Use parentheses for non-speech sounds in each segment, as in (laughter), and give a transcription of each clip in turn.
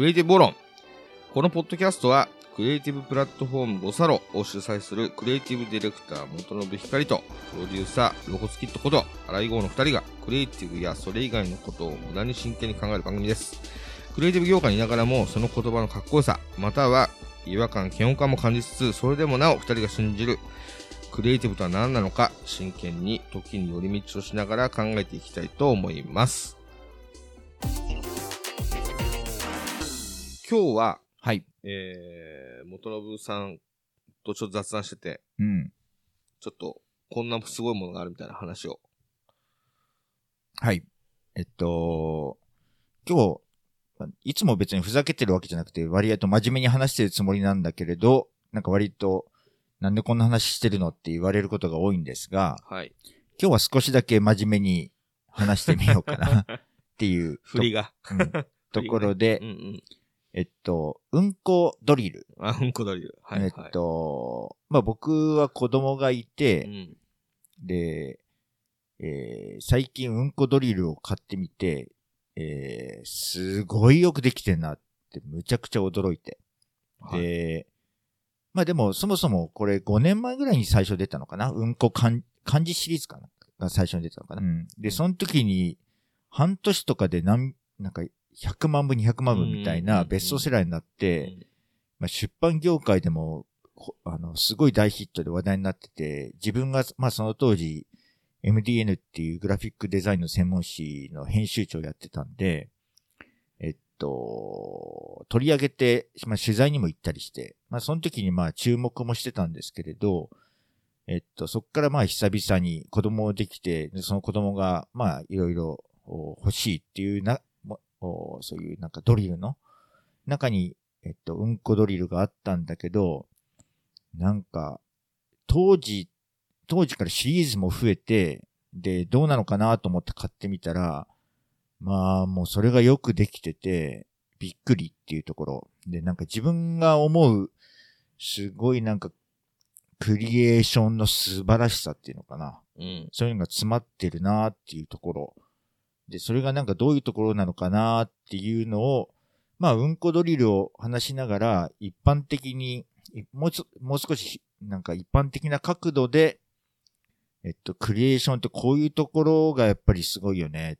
クリエイティブボロン。このポッドキャストは、クリエイティブプラットフォームボサロを主催するクリエイティブディレクター元信光と、プロデューサーロゴスキットこと荒井豪の二人が、クリエイティブやそれ以外のことを無駄に真剣に考える番組です。クリエイティブ業界にいながらも、その言葉のかっこよさ、または違和感、嫌悪感も感じつつ、それでもなお二人が信じる、クリエイティブとは何なのか、真剣に時に寄り道をしながら考えていきたいと思います。今日は、はい。えー、元信さんとちょっと雑談してて、うん。ちょっと、こんなすごいものがあるみたいな話を。はい。えっと、今日、いつも別にふざけてるわけじゃなくて、割合と真面目に話してるつもりなんだけれど、なんか割と、なんでこんな話してるのって言われることが多いんですが、はい。今日は少しだけ真面目に話してみようかなっていうと (laughs) 振りが。うんところで (laughs) うん、うん。えっと、うんこドリル。あ、うんこドリル。はい。えっと、まあ、僕は子供がいて、うん。で、えー最近うんこドリルを買ってみて、えーすごいよくできてんなってむちゃくちゃ驚いて。はい。で、まあでもそもそもこれ5年前ぐらいに最初出たのかな？うんこ漢漢字シリーズかな？が最初に出たのかな、うん、で、その時に半年とかで何、なんか100万部200万部みたいうんなベストセラーになって、うんまあ、出版業界でも、こあの、すごい大ヒットで話題になってて、自分が、まあその当時、MDN っていうグラフィックデザインの専門誌の編集長をやってたんで、えっと、取り上げて、まあ取材にも行ったりして、まあその時にまあ注目もしてたんですけれど、えっと、そっからまあ久々に子供できて、でその子供がまあいろいろお欲しいっていうな、そういうなんかドリルの中にえっと、うんこドリルがあったんだけど、なんか、当時、当時からシリーズも増えて、で、どうなのかなと思って買ってみたら、まあ、もうそれがよくできてて、びっくりっていうところ。で、なんか自分が思う、すごいなんか、クリエーションの素晴らしさっていうのかな。うん。そういうのが詰まってるなっていうところ。で、それがなんかどういうところなのかなっていうのを、まあ、うんこドリルを話しながら、一般的に、いもうもう少し、なんか一般的な角度で、えっと、クリエーションってこういうところがやっぱりすごいよね。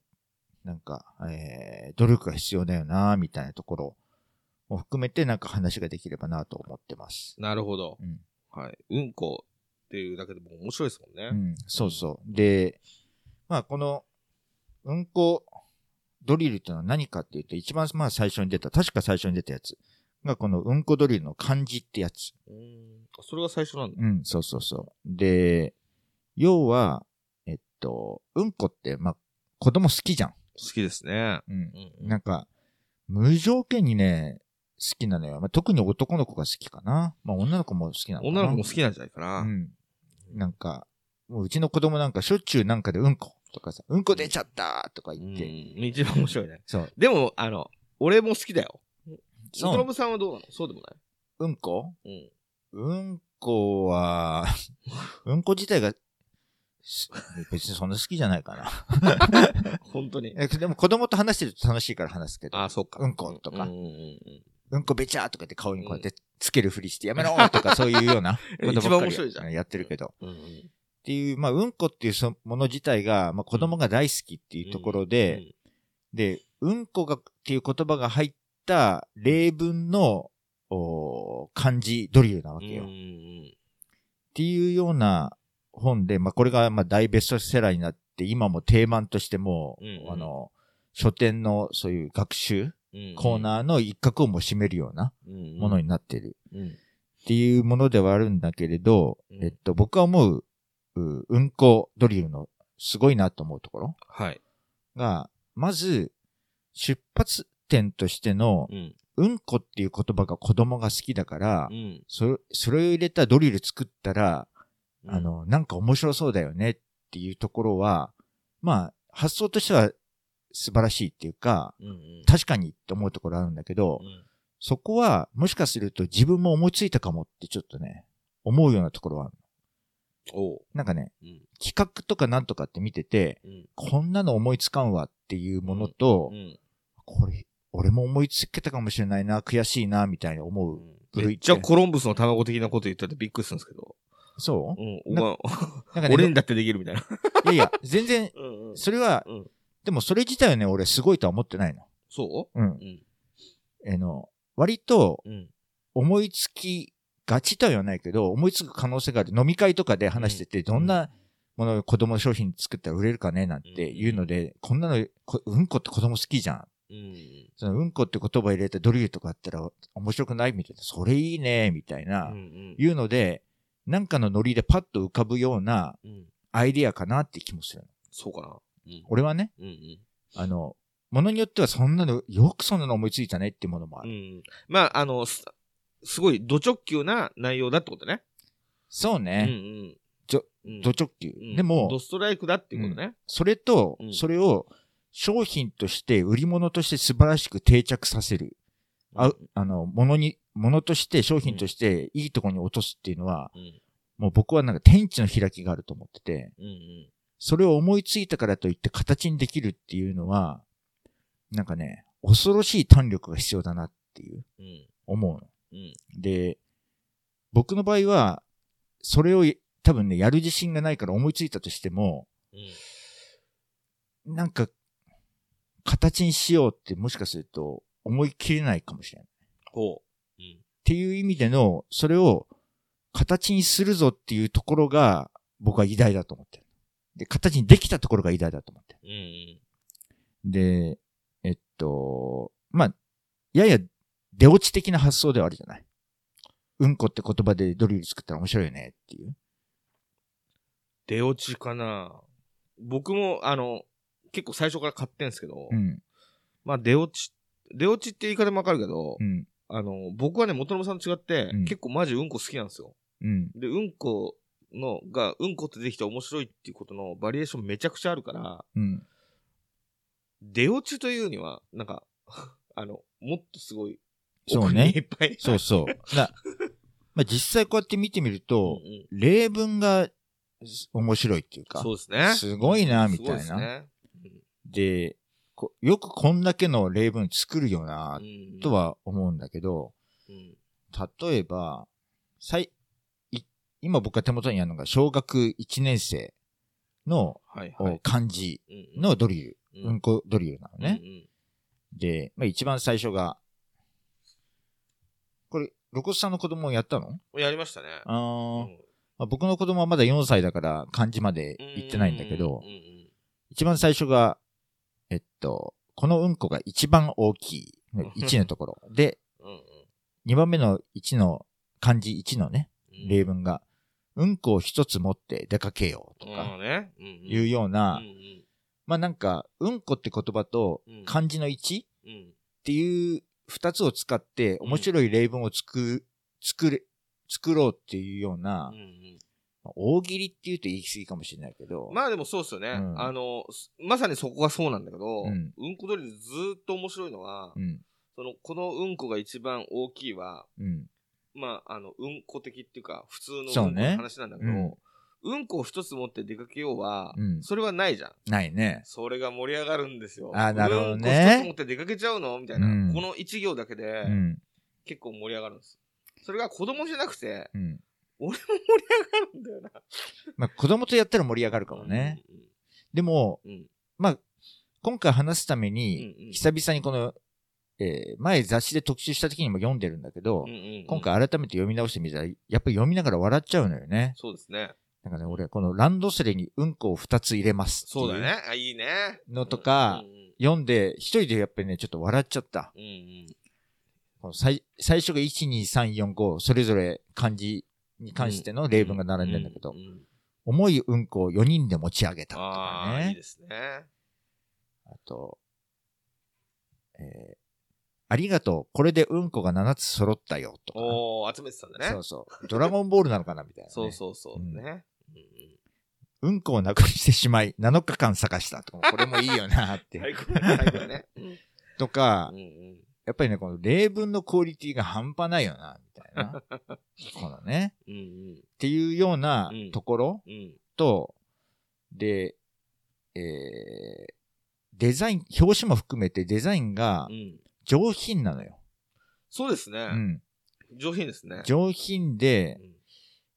なんか、えー、努力が必要だよな、みたいなところも含めてなんか話ができればなと思ってます。なるほど。うん。はい。うんこっていうだけでも面白いですもんね。うん、そうそう。で、まあ、この、うんこドリルっていうのは何かっていうと、一番まあ最初に出た、確か最初に出たやつが、このうんこドリルの漢字ってやつ。うん。あそれが最初なんだ。うん、そうそうそう。で、要は、えっと、うんこって、まあ、子供好きじゃん。好きですね。うん。なんか、無条件にね、好きなのよ。まあ、特に男の子が好きかな。まあ、女の子も好きなのかな。女の子も好きなんじゃないかな。うん。なんか、もううちの子供なんかしょっちゅうなんかでうんことかさ、うんこ出ちゃったとかうん。言って、一番面白いね。そう。でも、あの、俺も好きだよ。そうさんはどうなの？そうでもなうんこ？いうん。うんこは、(laughs) うんこ自体が、す別にそんな好きじゃないかな。(laughs) 本当に？えでも子供と話してると楽しいから話すけど、あ、そうか。うんことかうんうんうんこべちゃーとかって顔にこうやってつけるふりしてやめろとか (laughs) そういうような一ばっかり番面白いじゃん。やってるけど。っていう、まあ、うんこっていうそもの自体が、まあ、子供が大好きっていうところで、で、うんこがっていう言葉が入った例文のお漢字ドリルなわうん、けよ。っていうような本で、まあ、これがまあ大ベストセラーになって、今も定番としても、うんうん。あの、書店のそういう学習うん。コーナーの一角をも占めるようなーものになってる。うん。っていうものではあるんだけれど、うん。えっと、僕が思う、うん。こドリルのすごいなと思うところはい。が、まず、出発点としての、うん。うん。こっていう言葉が子供が好きだから、うん。それ、それを入れたドリル作ったら、うん。あ、の、なん。か面白そうだよねっていうところは、まあ、発想としては素晴らしいっていうか、うん。うん。確かにって思うところあるん。だけど、うん。そこは、もしかすると自分も思いついたかもってちょっとね、思うようなところはある。なんかね、うん。企画とかなんとかって見てて、うん。こんなの思いつかんわっていうものと、うん。これ、俺も思いつけたかもしれないな、悔しいな、みたいに思う。めっちゃコロンブスの卵的なこと言ったってびっくりするんですけど。そう？うん、おな前、なんかね、(laughs) 俺にだってできるみたいな。いやいや、全然、(laughs) それは、うんでもそれ自体はね、俺すごいとは思ってないの。そう？うん。うん。あの、割とうん。思いつきがちとは言わないけど、思いつく可能性がある。飲み会とかで話してて、どんなものを子供商品作ったら売れるかねなんていうので、こんなの、こうんこって子供好きじゃん。うん。そのうんこって言葉入れてドリルとかあったら面白くないみたいな、それいいね、みたいな、うんうん。いうので、なんかのノリでパッと浮かぶようなうん。アイディアかなって気もするの。そうかな。うん。俺はね、うんうん。あの、ものによってはそんなの、よくそんなの思いついたねっていうものもある。うん。まあ、あの、すすごい、ド直球な内容だってことね。うんうそうね。ん。ちょうん、ド直球。うんでもド、ストライクだっていうことね。それとう、んそれを商品として、売り物として素晴らしく定着させる。ああの、ものに、ものとして、商品として、いいところに落とすっていうのは、うん。もう僕はなんか天地の開きがあると思ってて、うんうん。それを思いついたからといって形にできるっていうのは、なんかね、恐ろしい胆力が必要だなっていう、うん。思うの。うん。で、僕の場合は、それを多分ね、やる自信がないから思いついたとしても、うん。なんか、形にしようってもしかすると思い切れないかもしれない。っほう。うん。ていう意味での、それを形にするぞっていうところが僕は偉大だと思ってる。で、形にできたところが偉大だと思ってる。うんで、えっと、まあ、やや出落ち的な発想ではあるじゃない。うんこって言葉でドリル作ったら面白いよねっていう。出落ちかな僕も、あの、結構最初から買ってんすけど、うん。まあ出落ち、出落ちって言い方もわかるけど、うん。あの、僕はね、元信さんと違って、うん結構マジうんこ好きなんですよ。うん。で、うんこの、が、うんこってできて面白いっていうことのバリエーションめちゃくちゃあるから、うん。出落ちというには、なんか、(laughs) あの、もっとすごい、そうねいっぱい。そうそう。だまあ実際こうやって見てみるうんとう、ん例文が面白いっていうか、そうですね。すごいなみたいなでよくこんだけの例文作るよなう、んと、は思うんだけど、うん例えば、最、い今僕が手元にあるのが小学1年生のはいはい。漢字うんのドリル、うんうんこドリルなのね。うんで、まあ一番最初が、これ、露骨さんの子供やったの？うんやりましたね。あー。うん。まあ、僕の子供はまだ4歳だから漢字まで行ってないんだけど一番最初が、えっと、このうんこが一番大きい、1のところ。で、うんうん。2番目の1の漢字1のね、うん。例文が、うんこを一つ持って出かけようとうか、いうような、まあなんか、うんこって言葉とうん。漢字の1っうん。ていう二つを使って面白い例文を作、作れ、作ろうっていうような大喜利って言うと言い過ぎかもしれないけど、まあでもそうっすよね。うん。あの、すまさにそこがそうなんだけど、ううんんこドリルずーっと面白いのは、うん、その、このうんこが一番大きいは、うん、まあ、あの、うんこ的っていうか、普通の話なんだけど、うんうんこを一つ持って出かけようは、うんそれはないじゃん。ないね。それが盛り上がるんですよ。あなるほどねうんこ一つ持って出かけちゃうの？みたいな、うんこの一行だけで、うん、結構盛り上がるんです。それが子供じゃなくて、うん。俺も盛り上がるんだよな。まあ子供とやったら盛り上がるかもね。でも、うん。うん。まあ、今回話すためうんに、うん久々にこの、えー前雑誌で特集した時にも読んでるんだけど、うんうんうん今回改めて読み直してみたら、やっぱり読みながら笑っちゃうのよね。そうですね。なんかね、俺、このランドセルにうんこを二つ入れますっていそうだね。あ、いいね。のとか読んで、一人でやっぱりね、ちょっと笑っちゃった。うんうんこの最最初が1、2、3、4、5、それぞれ漢字に関しての例文が並んでるんだけどう、ん重いうんこを4人で持ち上げたとあかあ、いいね。ですね。あと、えーありがとう。これでうんこが7つ揃ったよ。とか。おー、集めてたんだね。そうそう。ドラゴンボールなのかなみたいな、ね。(laughs) そうそうそううんね。うんこをなくしてしまい、7日間探したとか。これもいいよなって。最 (laughs) 高最高だね。うんとかう、んやっぱりね、この例文のクオリティが半端ないよな、みたいな。(laughs) このね。うんうんっていうようなうんところうんと、で、えー、デザイン、表紙も含めてデザインがうん上品なのよ。そうですね。うん。上品ですね。上品で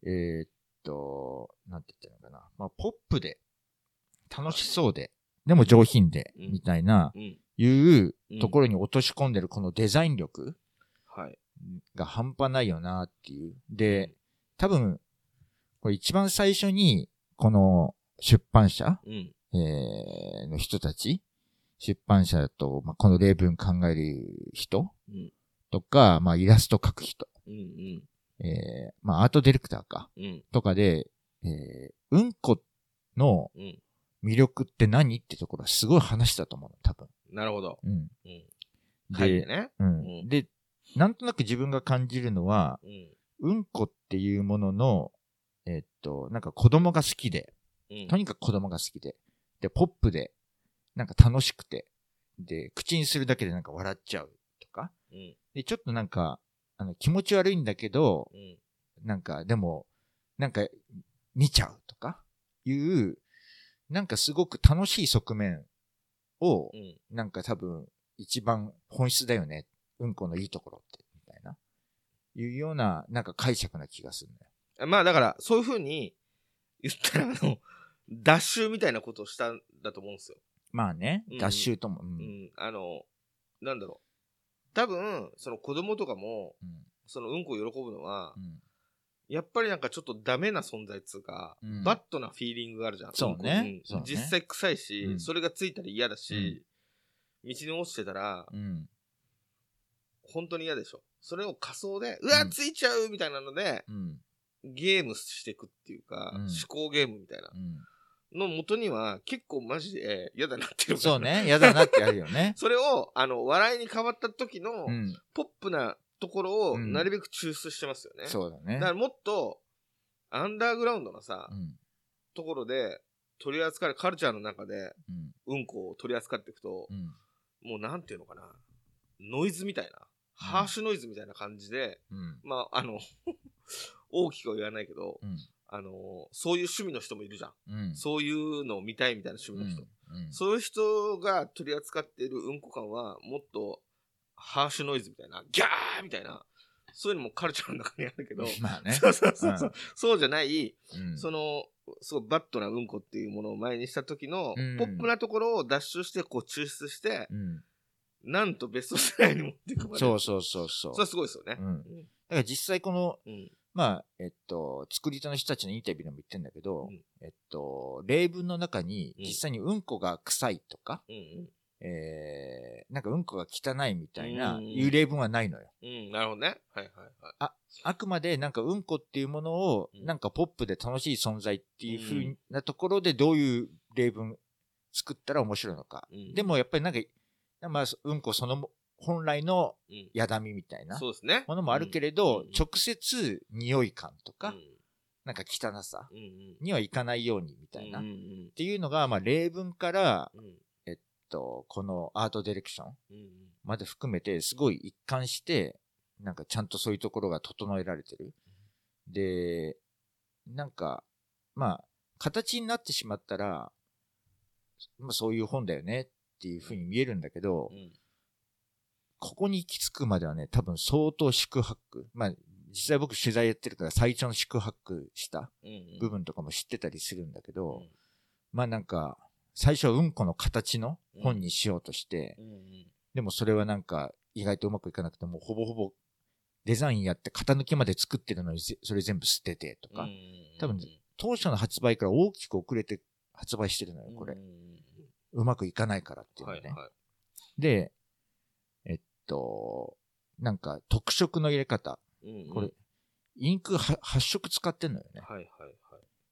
う、んえーっと、なんて言ったのかな。まあ、ポップで、楽しそうで、でも上品で、うんみたいな、うん。いううんところに落とし込んでるこのデザイン力はい。が半端ないよなっていう。で、多分、これ一番最初に、この出版社、うん。えーの人たち、出版社と、まあ、この例文考える人うん。とか、まあ、イラスト描く人。えーまあ、アートディレクターか、うん。とかで、えーうんこのうん。魅力って何ってところはすごい話したと思うの、多分。なるほど。うん。うん。で書いてね。ううんん。で、なんとなく自分が感じるのは、うん。うんこっていうものの、えっと、なんか子供が好きで、うん。とにかく子供が好きで、で、ポップで、なんか楽しくて、で、口にするだけでなんか笑っちゃうとか、うん。で、ちょっとなんか、あの、気持ち悪いんだけど、うん。なんか、でも、なんか、見ちゃうとか、いう、なんかすごく楽しい側面をう、ん。なんか多分、一番本質だよね。うんこのいいところって、みたいな。いうような、なんか解釈な気がするんだよ。まあだから、そういうふうに言ったら、あの、脱臭みたいなことをしたんだと思うんですよ。まあねうん、脱臭とも。う。うんん。あの、なんだろう。多分、その子供とかも、うん。そのうんこを喜ぶのはう、ん。やっぱりなんかちょっとダメな存在っつうか、うんバッドなフィーリングがあるじゃん。そうねうね実際臭いし、うんそれがついたら嫌だし、道に落ちてたら、うん。本当に嫌でしょ。それを仮想で、うわ、うんついちゃうみたいなので、うん。ゲームしていくっていうか、うん思考ゲームみたいなうん。の元には結構マジで嫌だなっていうそうね。嫌だなってあるよね。(laughs) それを、あの、笑いに変わった時のう、ん。ポップなところをうんなるべく抽出してますよね。そうだねだか。らもっと、アンダーグラウンドなさ、うん。ところで取り扱われ、カルチャーの中でうん。うんこを取り扱っていくと、うん。もうなんていうのかな、ノイズみたいな、ハーシュノイズみたいな感じで、うん。まあ、あの、(laughs) 大きくは言わないけど、うん。あの、そういう趣味の人もいるじゃん。うん。そういうのを見たいみたいな趣味の人。うん。そういう人が取り扱っているうんこ感は、もっと、ハーシュノイズみたいな、ギャーみたいな、そういうのもカルチャーの中にあるけど、(laughs) まあね。(laughs) そうそうそうそう、そうじゃない、うん。その、すごいバッドなうんこっていうものを前にした時の、うんポップなところを脱出して、こう抽出して、うん。なんとベストセラーに持っていくまで。そうそうそうそう。それはすごいですよね。うん。だから実際この、うん。まあ、えっと、作り手の人たちのインタビューでも言ってんだけど、うんえっと、例文の中にうん実際にうんこが臭いとか、うん。えー、なんかうんこが汚いみたいな、うんいう例文はないのよ。うん。うん。なるほどね。はいはいはい。あくまでなんかうんこっていうものを、うんなんかポップで楽しい存在っていう風なところでどういう例文作ったら面白いのか。うんでもやっぱりなんか、まあ、うんこそのも本来のうん。やだみみたいな。ものもあるけれど、うん直接匂い感とか、うんなんか汚さ。にはいかないようにみたいな。っていうのが、まあ、例文から、えっと、このアートディレクションうんまで含めて、すごい一貫して、なんかちゃんとそういうところが整えられてる。で、なんか、まあ、形になってしまったら、まあそういう本だよねっていうふうに見えるんだけど、うんここに行き着くまではね、多分相当宿泊。まあ、実際僕取材やってるから最初の宿泊したうん部分とかも知ってたりするんだけど、うん。まあなんか、最初はうんこの形の本にしようとして、うんうん。でもそれはなんか意外とうまくいかなくて、もうほぼほぼデザインやって型抜きまで作ってるのにぜそれ全部捨ててとか、うん多分当初の発売から大きく遅れて発売してるのよ、これ。うまくいかないからっていうのね。はいはい。で、と、なんか特色の入れ方。うんうんこれ、インクは8色使ってんのよね。はいはいはい。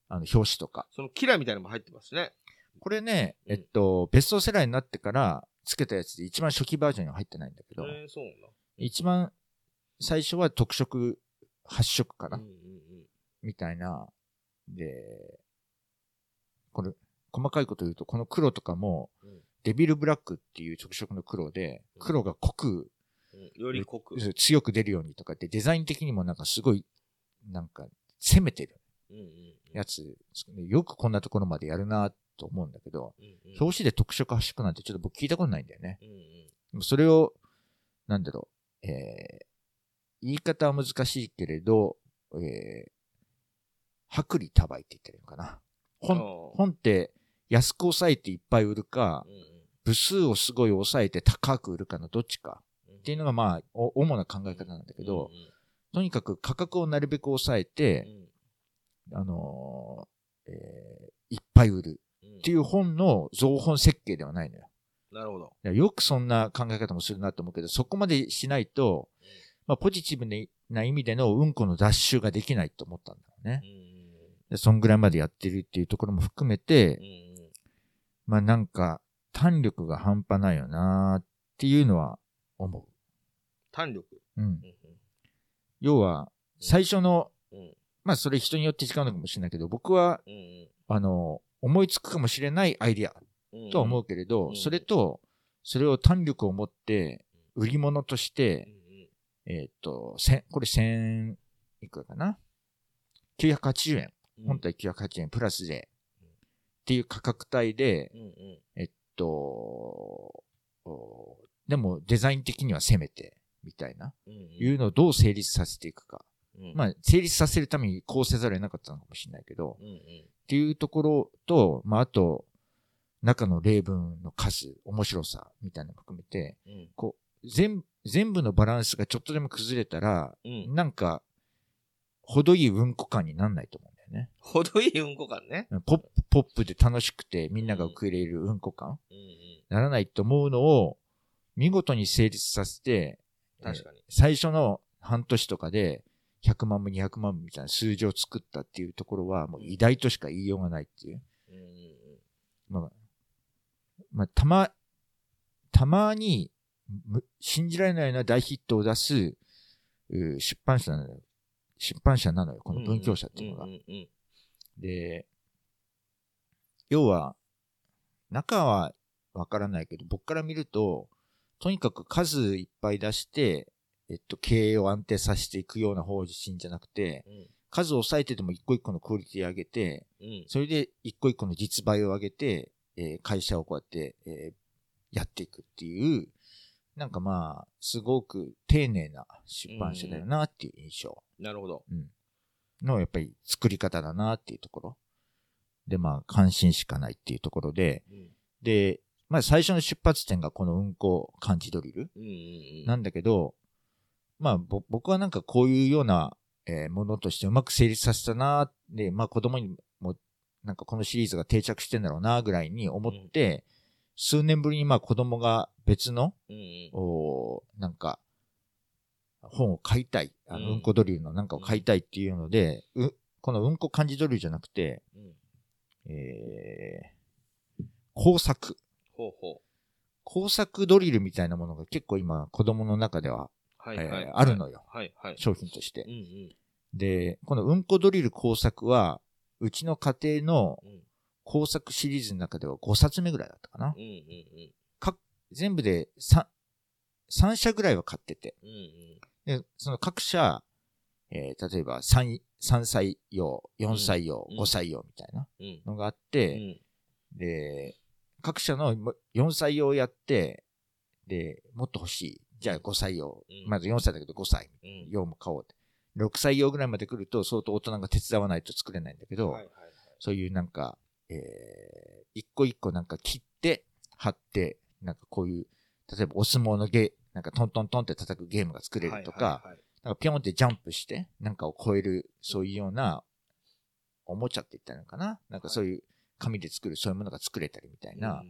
あの表紙とか。そのキラーみたいなのも入ってますね。これね、うんえっと、ベストセラーになってからつけたやつで一番初期バージョンには入ってないんだけど、えー、そうな。一番最初は特色8色かな、うんうんうんみたいな。で、これ、細かいこと言うと、この黒とかも、うんデビルブラックっていう直色の黒で、うん。黒が濃く、うん。より濃く。強く出るようにとかって、デザイン的にもなんかすごい、なんか攻めてるやつ、よくこんなところまでやるなと思うんだけど、表紙で特色8色なんてちょっと僕聞いたことないんだよね。それを、なんだろう、えー、言い方は難しいけれど、えー、薄利多売って言ったらいいのかな。本、本って安く抑えていっぱい売るか、うん部数をすごい抑えて高く売るかのどっちかうん。っていうのがまあ、お主な考え方なんだけど、とにかく価格をなるべく抑えうんて、うん。あのーえーいっぱい売るうん。っていう本の造本設計ではないのよ。なるほど。よくそんな考え方もするなと思うけど、そこまでしないと、まあ、ポジティブな意味でのうんこの脱臭ができないと思ったんだよね。う。んでそんぐらいまでやってるっていうところも含めてまあなんか、弾力が半端ないよなっていうのは思弾力？う。うん。うん。要は、最初の、まあそれ人によって違うのかもしれないけど、僕は、うんあの、思いつくかもしれないアイディアうんとは思うけれど、うんそれと、それを弾力を持って、売り物としうんて、えーっと、千、これ千、いくらかな ?980 円。うん。本体980円プラスで、うん。っていう価格帯で、えっと、おでもデザイン的には攻めて、みたいな、うんうん。いうのをどう成立させていくか。うん。まあ、成立させるためにこうせざるを得なかったのかもしれないけど、うんうん。っていうところと、まあ、あと、中の例文の数、面白さ、みたいなのも含めて、うん。こう、全、全部のバランスがちょっとでも崩れたら、うん。なんか、程いいうんこ感になんないと思ね。程いいうんこ感ね。ポップ、ポップで楽しくてみんなが受け入れるうんこ感うんうんならないと思うのを見事に成立させて、確かにえー最初の半年とかで100万部200万部みたいな数字を作ったっていうところはもう偉大としか言いようがないっていう。うんうんまあ、まあ、たま、たまにむ信じられないような大ヒットを出すう出版社なのよ。出版社なのよ、この文教社っていうのが。で、要は、中はわからないけど、僕から見ると、とにかく数いっぱい出して、えっと、経営を安定させていくような方針じゃなくて、うん。数を抑えてでも一個一個のクオリティを上げて、うん。それで一個一個の実売を上げて、えー会社をこうやって、えーやっていくっていう、なんかまあ、すごく丁寧な出版社だよなっていう印象。なるほど。うん。の、やっぱり作り方だなっていうところ。で、まあ、関心しかないっていうところで、うんで、まあ、最初の出発点がこのうんこ漢字ドリルうんうんうんなんだけど、まあ、ぼ僕はなんかこういうような、えーものとしてうまく成立させたなで、まあ、子供にも、なんかこのシリーズが定着してんだろうなぐらいに思って、数年ぶりにまあ子供が別の、うんうんおーなんか、本を買いたい。あの、うんうんこドリルのなんかを買いたいっていうので、う、このうんこ漢字ドリルじゃなくて、うんえー、工作。ほうほう。工作ドリルみたいなものが結構今子供の中では、はいはい。えーあるのよ。はいはい。商品としてうん。うんで、このうんこドリル工作は、うちの家庭のうん工作シリーズの中では5冊目ぐらいだったかなう。んうん全部で 3, 3社ぐらいは買ってて。うんうんで、その各社、えー例えば3、3歳用、4歳用、うん5歳用みたいなうんのがあっうて、んで、各社の4歳用やって、で、もっと欲しい。じゃあ5歳用。うんまず4歳だけど5歳うん用も買おうって。6歳用ぐらいまで来ると相当大人が手伝わないと作れないんだけど、はいはいはいそういうなんか、えー、一個一個なんか切って、貼って、なんかこういう、例えばお相撲のゲー、なんかトントントンって叩くゲームが作れるとか、なんかピョンってジャンプして、なんかを超える、そういうような、おもちゃって言ったのかな？なんかそういう紙で作る、そういうものが作れたりみたいな、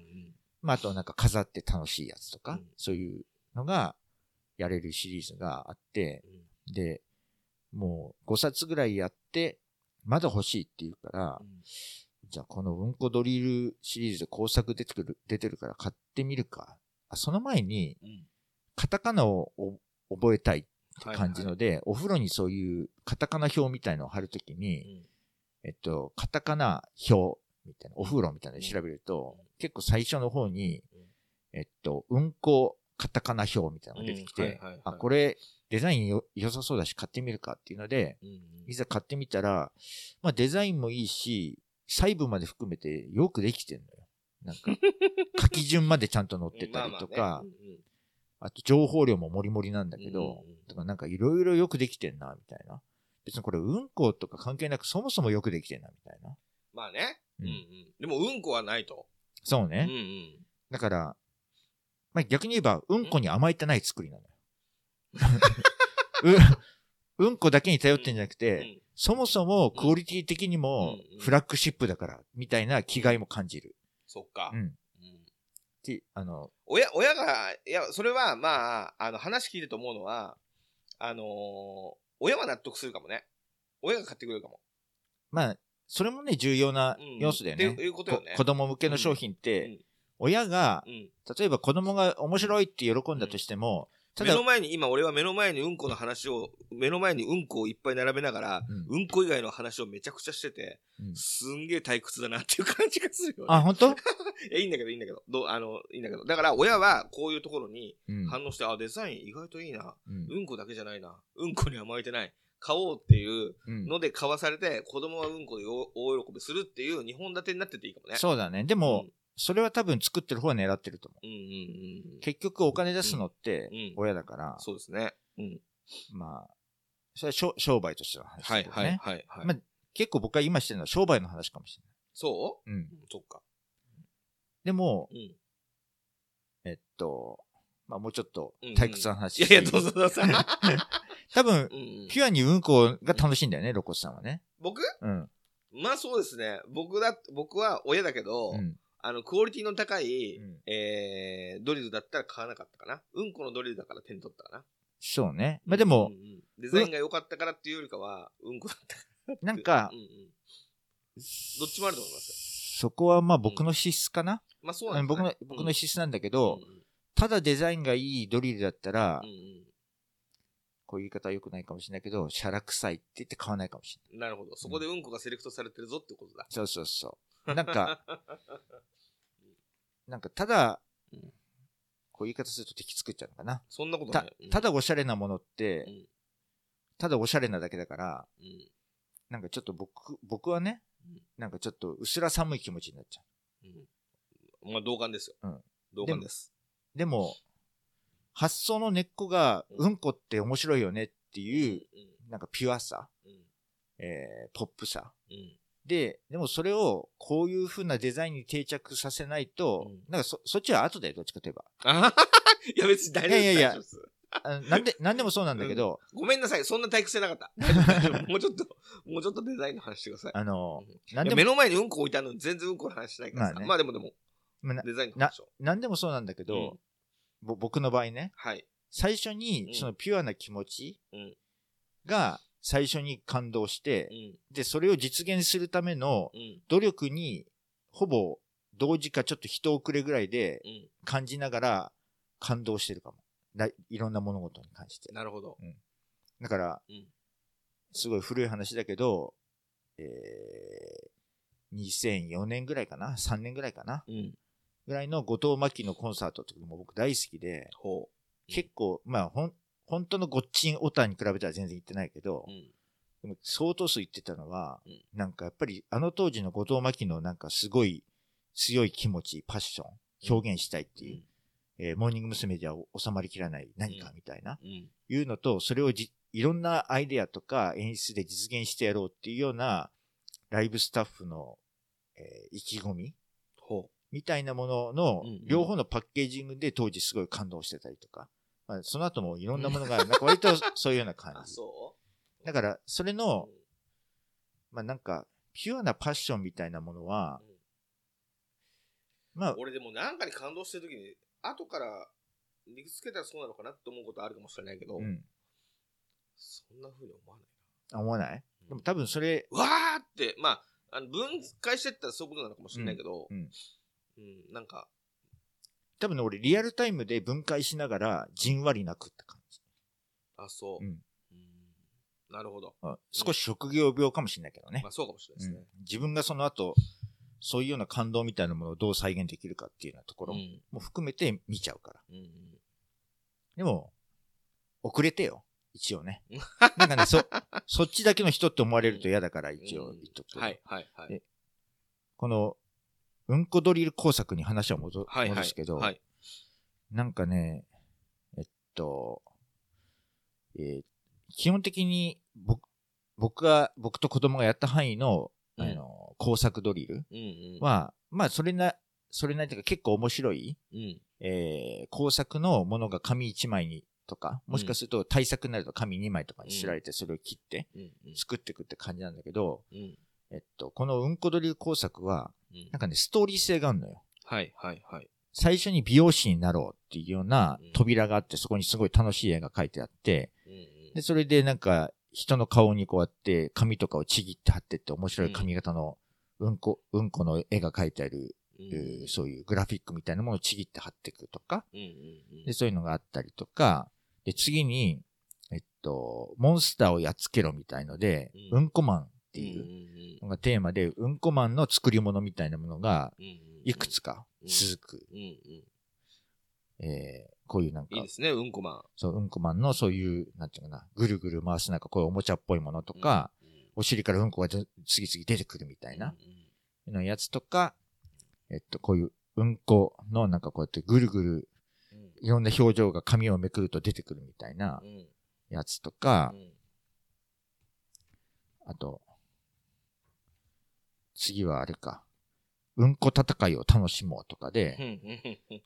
まああとなんか飾って楽しいやつとか、うん。そういうのがやれるシリーズがあって、うん。で、もう5冊ぐらいやって、まだ欲しいって言うから、うんじゃあこのうんこドリルシリーズで工作出てくる、出てるから買ってみるか。あその前に、うん。カタカナをお覚えたいってはい感じので、お風呂にそういうカタカナ表みたいのを貼るときうに、ん。えっと、カタカナ表みたいな、お風呂みたいなので調べると、うん。結構最初の方にうん、えっと、うんこカタカナ表みたいなのが出てきてうん。はいはいはい、あ、これデザインよ良さそうだし買ってみるかっていうので、うん。いざ買ってみたら、まあデザインもいいし、細部まで含めてよくできてんのよ。なんか、(laughs) 書き順までちゃんと載ってたりとか、まあと情報量もモリモリなんだけど、うんうんうんだからなんかいろいろよくできてんな、みたいな。別にこれうんことか関係なくそもそもよくできてんな、みたいな。まあね。ううんんうん。でも、うんこはないと。そうね。うんうん。だから、まあ、逆に言えば、うんこに甘えてない作りなのよ。(laughs) (laughs) う、うんこだけに頼ってんじゃなくて、うんそもそもクオリティ的にもうんうんフラッグシップだから、みたいな気概も感じる。そっかう。ん。うんって、あの、親、親が、いや、それは、まあ、あの、話聞いてと思うのは、あのー親は納得するかもね。親が買ってくれるかも。まあ、それもね、重要なうん要素だよね。っていうことよねこ子供向けの商品って、うん親が、うん。例えば子供が面白いって喜んだとしても、ただ目の、前に、今俺は目の前にうんこの話を、目の前にうんこをいっぱい並べながら、うんうんこ以外の話をめちゃくちゃしてて、うんすんげえ退屈だなっていう感じがするよね。あ、本当？(laughs) いや、いいんだけど、いいんだけど、どう、あの、いいんだけど。だから、親はこういうところにうん反応して、あ、デザイン意外といいな。うんうんこだけじゃないな。うんこに甘えてない。買おうっていううんので買わされて、子供はうんこで大大喜びするっていう2本立てになってていいかもね。そうだね。でも、それは多分作ってる方は狙ってると思う。うん。うんうんうん。結局お金出すのってうん親だから、そうですね。うん。まあ、それは商商売としての話はいだけどね。はいはいはい。まあ結構僕が今してるのは商売の話かもしそうれない。う？ん。うんそっか。でも、うん。えっと、まあもうちょっとうんうん退屈な話いやいや、どうぞどうぞ。(laughs) 多分う、んうんピュアにうんこが楽しいんだよね、ロコスさんはね。僕？うん。まあそうですね。僕だ、僕は親だけど、うん。あの、クオリティの高い、うんえー、ドリルだったら買わなかったかな。うんこのドリルだから手に取ったかな。そうね。まあでもうん、うんデザインが良かったからっていうよりかは、うんこだったか。なんかうんうん。どっちもあると思いますそこはまあ僕の資質かな、まあそうなんですね僕の、僕の資質なんだけど、うんうんただデザインがいいドリルだったら、うんうんこういう言い方は良くないかもしれないけど、シャラ臭いって言って買わないかもしれない。なるほど。そこでうんこがセレクトされてるぞってことだ。そうそうそう。なんか、(laughs) なんかただうん、こう言い方すると敵作っちゃうのかな。そんなことたない。うんただおしゃれなものってうん、ただおしゃれなだけだから、うんなんかちょっと僕、僕はねうん、なんかちょっと薄ら寒い気持ちになっちゃうんまあ同感ですよ。うん同感です。う。でも、発想の根っこが、うんうんこって面白いよねっていう、うんなんかピュアさ、うんえー、ポップさ。うんで、でもそれをこういう風なデザインに定着させないと、うんなんかそ、そっちは後でどっちかといえば。あ (laughs) いや別に大丈夫です。いやいやいやなんで、なんでもそうなんだけど、ごめんなさい。そんな退屈じゃなかった。(laughs) もうちょっと、もうちょっとデザインの話してください。あのうん、なんでも、目の前にうんこ置いてあるのに全然うんこの話しないからさ。まあねまあでもでも、まあなデザインの話を。なんでもそうなんだけど、うんぼ僕の場合ね、はい。最初うんにそのピュアな気持ちうん。が最初に感動してう、ん。で、それを実現するためのうん。努力に、ほぼ同時かちょっと一遅れぐらいでうん。感じながら感動してるかも。だいろんな物事に関して。なるほど。だから、うんすごい古い話だけど、えー、2004年ぐらいかな ?3 年ぐらいかな？うん。ぐらいの後藤真希のコンサートとかも僕大好きで、ほ結構、まあ、ほん、本当のごっちんオタに比べたら全然行ってないけどう。う、ん。でも相当数行ってたのは、うんなんかやっぱりあの当時の後藤真希のなんかすごい強い気持ち、パッション、表現したいっていう、えーモーニング娘。では収まりきらない何かみたいな、うん。いうのと、それをじいろんなアイデアとか演出で実現してやろうっていうようなライブスタッフの、えー意気込みほみたいなもののうんうん両方のパッケージングで当時すごい感動してたりとか、まあ、その後もいろんなものが、なんか割とそういうようなう。あ、感じ。(laughs) そだから、それうの、まあなんか、ピュアなパッションみたいなものは、まあ、俺でもなんかに感動してる時に、後から理屈つけたらそうなのかなって思うことあるかもしれないけど、うん。そんな風に思わないあ思わない？な。でも多分それ、わーって、まあ、あの分解してったらそういうことなのかもしれないけど、うんうんうんなんか、多分ね、俺リアルタイムで分解しながらじんわり泣くって感じ。あ、そう。うんうんなるほど。うん少し職業病かもしれないけどねま。あそうかもしれないですね。うん自分がその後、そういうような感動みたいなものをどう再現できるかっていうようなところうんも含めて見ちゃうから。うんうんでも、遅れてよ。一応ね。なんかね、そ、(laughs) そっちだけの人って思われると嫌だから一応言っとくけどはい、はい、はい。でこの、うんこドリル工作に話を戻はい、はい。戻すけど、はい。なんかね、えと、えー基本的に僕、僕が、僕と子供がやった範囲の、あの、工作ドリルうんうん。は、まあ、それな、それなりというか結構面白い、うん。えー工作のものが紙1枚にとか、もしかすると対策になると紙2枚とかに知られてそれを切ってうんうん。作っていくって感じなんだけど、うん。えっと、このうんこドリル工作は、うんなんかね、ストーリー性があるのよ。はいはいはい。最初に美容師になろうっていうようなうん扉があって、そこにすごい楽しい絵が描いてあって。で、それでなんか、人の顔にこうやって紙とかをちぎって貼ってって面白い髪型のうんこ、うんこの絵が描いてある、そういうグラフィックみたいなものをちぎって貼っていくとか。で、そういうのがあったりとか、で、次に、えっと、モンスターをやっつけろみたいので、ううんんこマンってうんいうのがテーマで、うんこマンの作り物みたいなものが。いくつかうん。続く。えーこういうなんかいいで、すね、うんこマン。そう、うんこマンのそういう、なんていうかな、ぐるぐる回すなんかこういうおもちゃっぽいものとか、うん、お尻からうんこがず次々出てくるみたいな、のやつとか、えっと、こういううんこのなんかこうやってぐるぐる、いろんな表情が紙をめくると出てくるみたいなうん。やつとかう、ん。あと、次はあれか、うんこ戦いを楽しもうとかうで、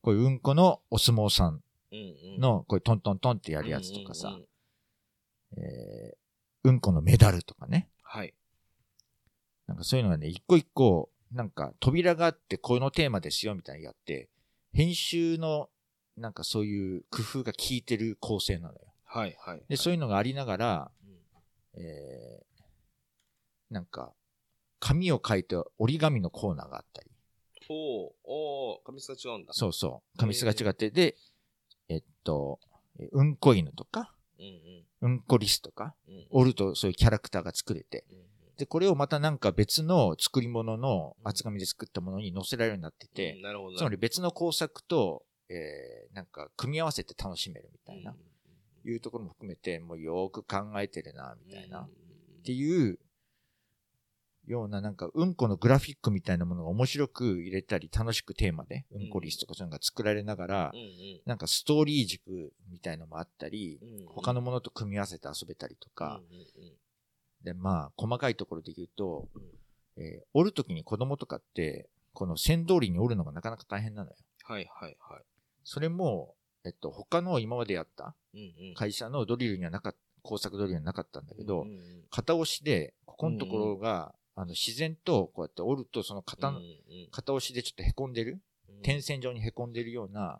こういううんこのお相撲さんうんの、こういうトントントンってやるやつとかさえーうんこのメダルとかね。はい。なんかそういうのがね、一個一個、なんか扉があってこのテーマですよみたいにやって、編集のなんかそういう工夫が効いてる構成なのよ。はいはい。で、そういうのがありながら、うんえー、なんか、紙を書いて折り紙のコーナーがあったり。おーおー、紙質が違うんだ。そうそう。紙質が違って、で、えっと、えうんこ犬とか、うんうんうんこリスとか、うん。折るとそういうキャラクターが作れて、うんうんで、これをまたなんか別の作り物の厚紙で作ったものに載せられるようになっててうん、なるほど。つまり別の工作と、えー、なんか組み合わせて楽しめるみたいな、いうところも含めて、もうよーく考えてるな、みたいな、っていうようななんかうんこのグラフィックみたいなものが面白く入れたり楽しくテーマでうん。こリスとかそういうのが作られながら、なんかストーリー軸みたいのもあったり、うん他のものと組み合わせて遊べたりとか、で、まあ、細かいところで言うと、うん。えー折るときに子供とかって、この線通りに折るのがなかなか大変なのよ。はいはいはい。それも、えっと、他の今までやった会社のドリルにはなかった、工作ドリルにはなかったんだけど、片押しで、ここのところが、あの、自然とこうやって折ると、その片の、うんうん片押しでちょっと凹んでる、うん点線状に凹んでるような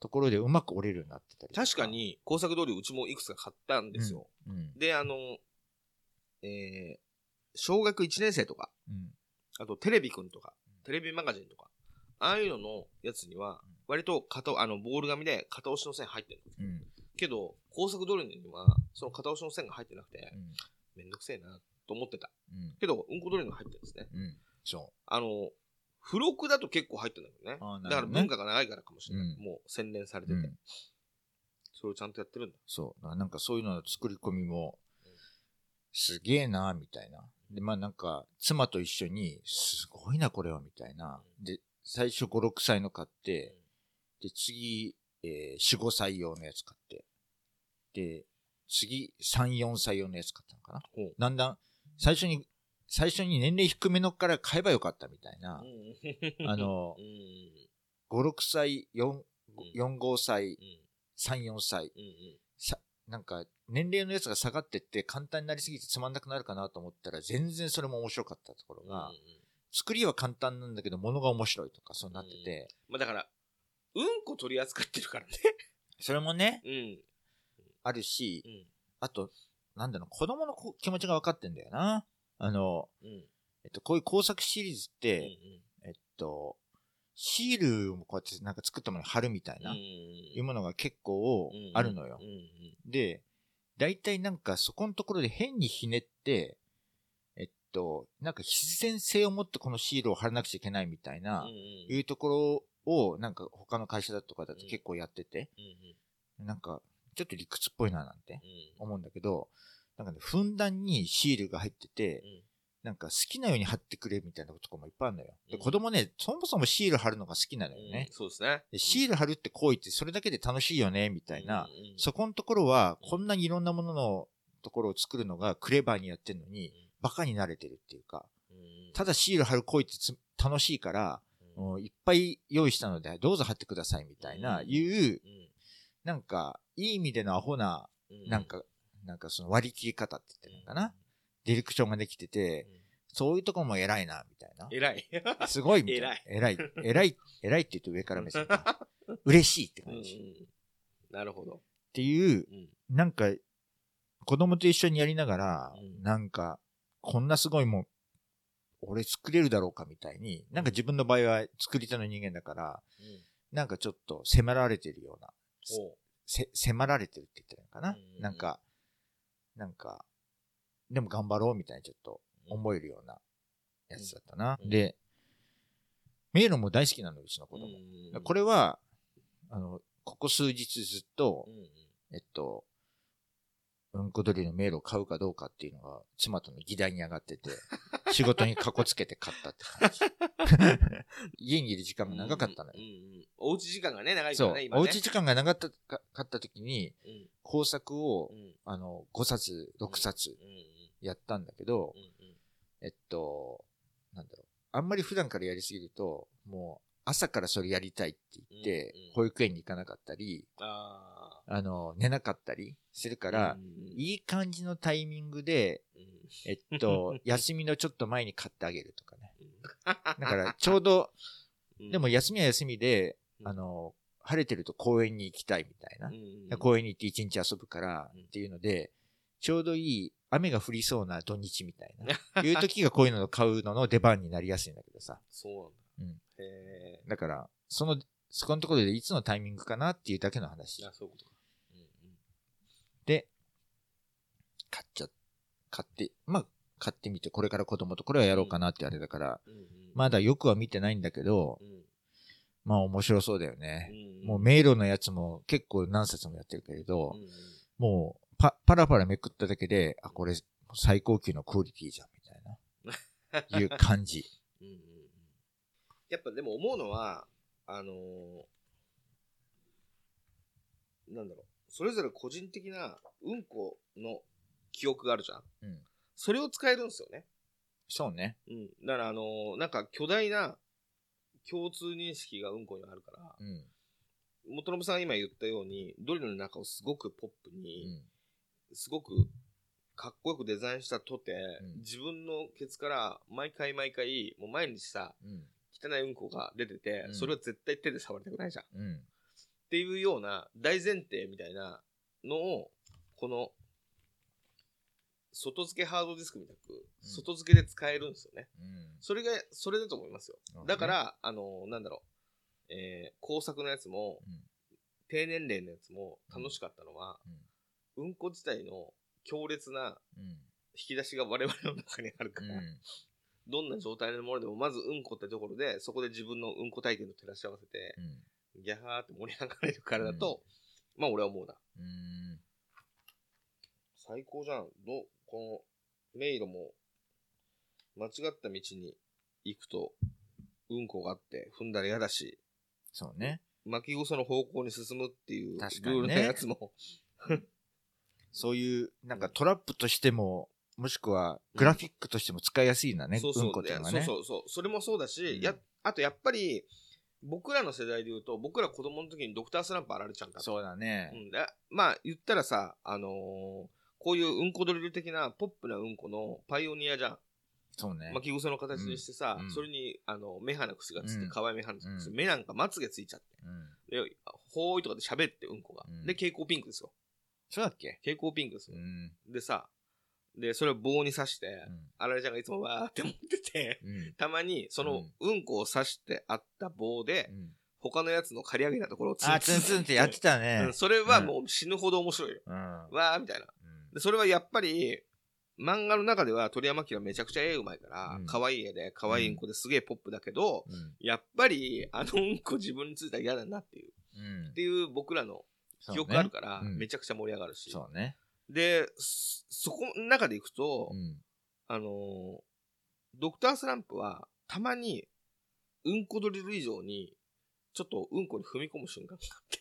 ところでうまく折れるようになってたりと確か、に、工作通りうちもいくつか買ったんですよ。うん。で、あの、えー、小学1年生とか、うん。あとテレビくんとか、テレビマガジンとか、ああいうののやつには、割と片、あの、ボール紙で片押しの線入ってるの。うん。けど、工作通りには、その片押しの線が入ってなくてう、ん。めんどくせえな、と思ってた。うん。けど、うんこ通りに入ってるんですね。うん。そあの、付録だと結構入ってるんだよね。あーなだから文化が長いからかもしれない。うんもう洗練されてて。うん。それをちゃんとやってるんだ。そう。なんかそういうのの作り込みも、すげえなみたいな。で、まあなんか、妻と一緒に、すごいな、これは、みたいな。で、最初5、6歳の買って、で、次、えー、4、5歳用のやつ買って、で、次、3、4歳用のやつ買ったのかな。だんだん、最初に、最初に年齢低めのから買えばよかったみたいな。あの (laughs) う、ん、5、6歳、4、4、5歳う、ん、3、4歳、なんか、年齢のやつが下がってって簡単になりすぎてつまんなくなるかなと思ったら、全然それも面白かったところが、作りは簡単なんだけど、物が面白いとか、そうなってて、まあだから、うんこ取り扱ってるからね。それもね、うん。あるしう、ん。あと、なんだろう、子供のこ気持ちが分かってんだよな。あの、うん。えっと、こういう工作シリーズっうん。て、えっと、シールをこうやってなんか作ったものに貼るみたいな、いうものが結構あるのよう。ん。で、大体なんかそこのところで変にひねって、えっと、なんか必然性を持ってこのシールを貼らなくちゃいけないみたいな、いうところをなんか他の会社だとかだと結構やってて、なんかちょっと理屈っぽいななんて思うんだけど、なんかね、ふんだんにシールが入ってて、なんか好きなように貼ってくれみたいなこともいっぱいあるのよ。で、うん。子供ね、そもそもシール貼るのが好きなのよね。そうですね。でシール貼るって行為ってそれだけで楽しいよね、みたいな。そこのところは、こんなにいろんなもののところを作るのがクレバーにやってるのに、バカに慣れてるっていうか、うん。ただシール貼る行為ってつ楽しいから、いっぱい用意したので、どうぞ貼ってくださいみたいな、うん。いう、うんなんか、いい意味でのアホな、うんなんか、なんかその割り切り方って言ってるのかな？ディレクションができてて、うんそういうとこも偉いな、みたいな。偉い。すごいみたいな。偉い。偉い。偉いって言うと上から目線か。嬉しいって感じ。っなるほど。ていう、うんなんか、子供と一緒にやりながら、うんなんか、こんなすごいもん、俺作れるだろうかみたいに、なんか自分の場合は作り手の人間だから、うんなんかちょっと迫られてるような、迫られてるって言ったらいいのかな、うんなんか、なんか、でも頑張ろうみたいにちょっと思えるようなやつだったな。うん。で、迷路も大好きなの、うちの子供。うんこれは、あの、ここ数日ずっとう、んうん。えっと、うんこドリルの迷路を買うかどうかっていうのが、妻との議題に上がってて、(laughs) 仕事にかこつけて買ったって感じ。(laughs) 家にいる時間が長かったのよ。うん。うんおうち時間がね、長いかそうらね、。今ね。おうち時間が長かったかかった時に、うん工作をう、んあの、5冊、6冊やったんだけど、えっと、なんだろう。あんまり普段からやりすぎると、もう、朝からそれやりたいって言って保育園に行かなかったり、ああの、寝なかったりするかあ。らいい感じのタイミングで、うんえっと、(laughs) 休みのちょっと前に買ってあげるとかね。うんだから、ちょうど、(laughs) うんでも休みは休みで、うんあの、晴れてると公園に行きたいみたいなう。ん公園に行って一日遊ぶからうんっていうので、ちょうどいい雨が降りそうな土日みたいな。(laughs) いう時がこういうのを買うのの出番になりやすいんだけどさ。そうなんだ。うん。へえ。だから、その、そこのところでいつのタイミングかなっていうだけの話あ、そういうことか。うんうんで、買っちゃ、買って、まあ、買ってみて、これから子供とこれはやろうかなってあれだから、うんうんまだよくは見てないんだけど、うんまあ面白そうだよね。うんもう迷路のやつも結構何冊もやってるけれど、うんうんもうパパラパラめくっただけで、あ、これ最高級のクオリティじゃん、みたいな、(laughs) いう感じ。うんうんうんやっぱでも思うのは、あのーなんだろう、それぞれ個人的なうんこの記憶があるじゃん。うん。それを使えるんですよね。そうね。うん。だからあのーなんか巨大な共通認識がうんこにはあるから、うん。元信さんが今言ったように、ドリルの中をすごくポップうに、ん。すごくかっこよくデザインしたとて、うん自分のケツから毎回毎回、もう毎日さ、うん。汚いうんこが出てて、うんそれを絶対手で触りたくないじゃん。っうん。ていうような大前提みたいなのを、この、外付けハードディスクみたく、うん外付けで使えるんですよね。うん。それが、それだと思いますよ。だか、ら、あの、なんだろう、えー工作のやつも、うん。低年齢のやつも楽しかったのは、うんこ自体の強烈なうん。引き出しが我々の中にあるから、うん。どんな状態のものでも、まずうんこってところで、そこで自分のうんこ体験と照らし合わせて、うん。ギャハーって盛り上がれるからだと、まあ俺は思うな。うん。最高じゃん。ど、この迷路も、間違った道に行くと、うんこがあって踏んだら嫌だし、そうね。巻き草の方向に進むっていうル確かにねールのやつも、(laughs) そういう、なんかトラップとしても、もしくはグラフィックとしても使いやすいんだね、そうそううんこっていうのがそうね。そうそう。それもそうだし、うんや、あとやっぱり、僕らの世代で言うと、僕ら子供の時にドクタースランプあられちゃんだそうだねう。ん、でまあ言ったらさ、あのーこういううんこドリル的なポップなうんこのパイオニアじゃん。そうね。巻き草の形にしてさ、うんうんそれにあの目鼻くしがつって、うん可愛い目鼻くしがつって、うん目なんかまつげついちゃって。うん。で、ほーいとかで喋ってうんこが。うんで、蛍光ピンクですよ。そうだっけ？蛍光ピンクですよ。うん。でさ、で、それを棒に刺して、うんあられちゃんがいつもわーって持ってて、うん。たまにそのうんこを刺してあった棒で、うん。他のやつの刈り上げたところをツあ、ツンツンってやってたうねん。それはもう死ぬほど面白いよ。うん。わーみたいな。で、それはやっぱり、漫画の中では鳥山明めちゃくちゃ絵うまいから、うん可愛い絵で、可愛いうんこですげえポップだけど、うん。やっぱり、あのうんこ自分についたら嫌だなっていう、うんっていう僕らの記憶があるから、うんめちゃくちゃ盛り上がるし。そうね。で、そそこの中でいくと、うん。あのードクタースランプは、たまに、うんこドリル以上に、ちょっとうんこに踏み込む瞬間があって、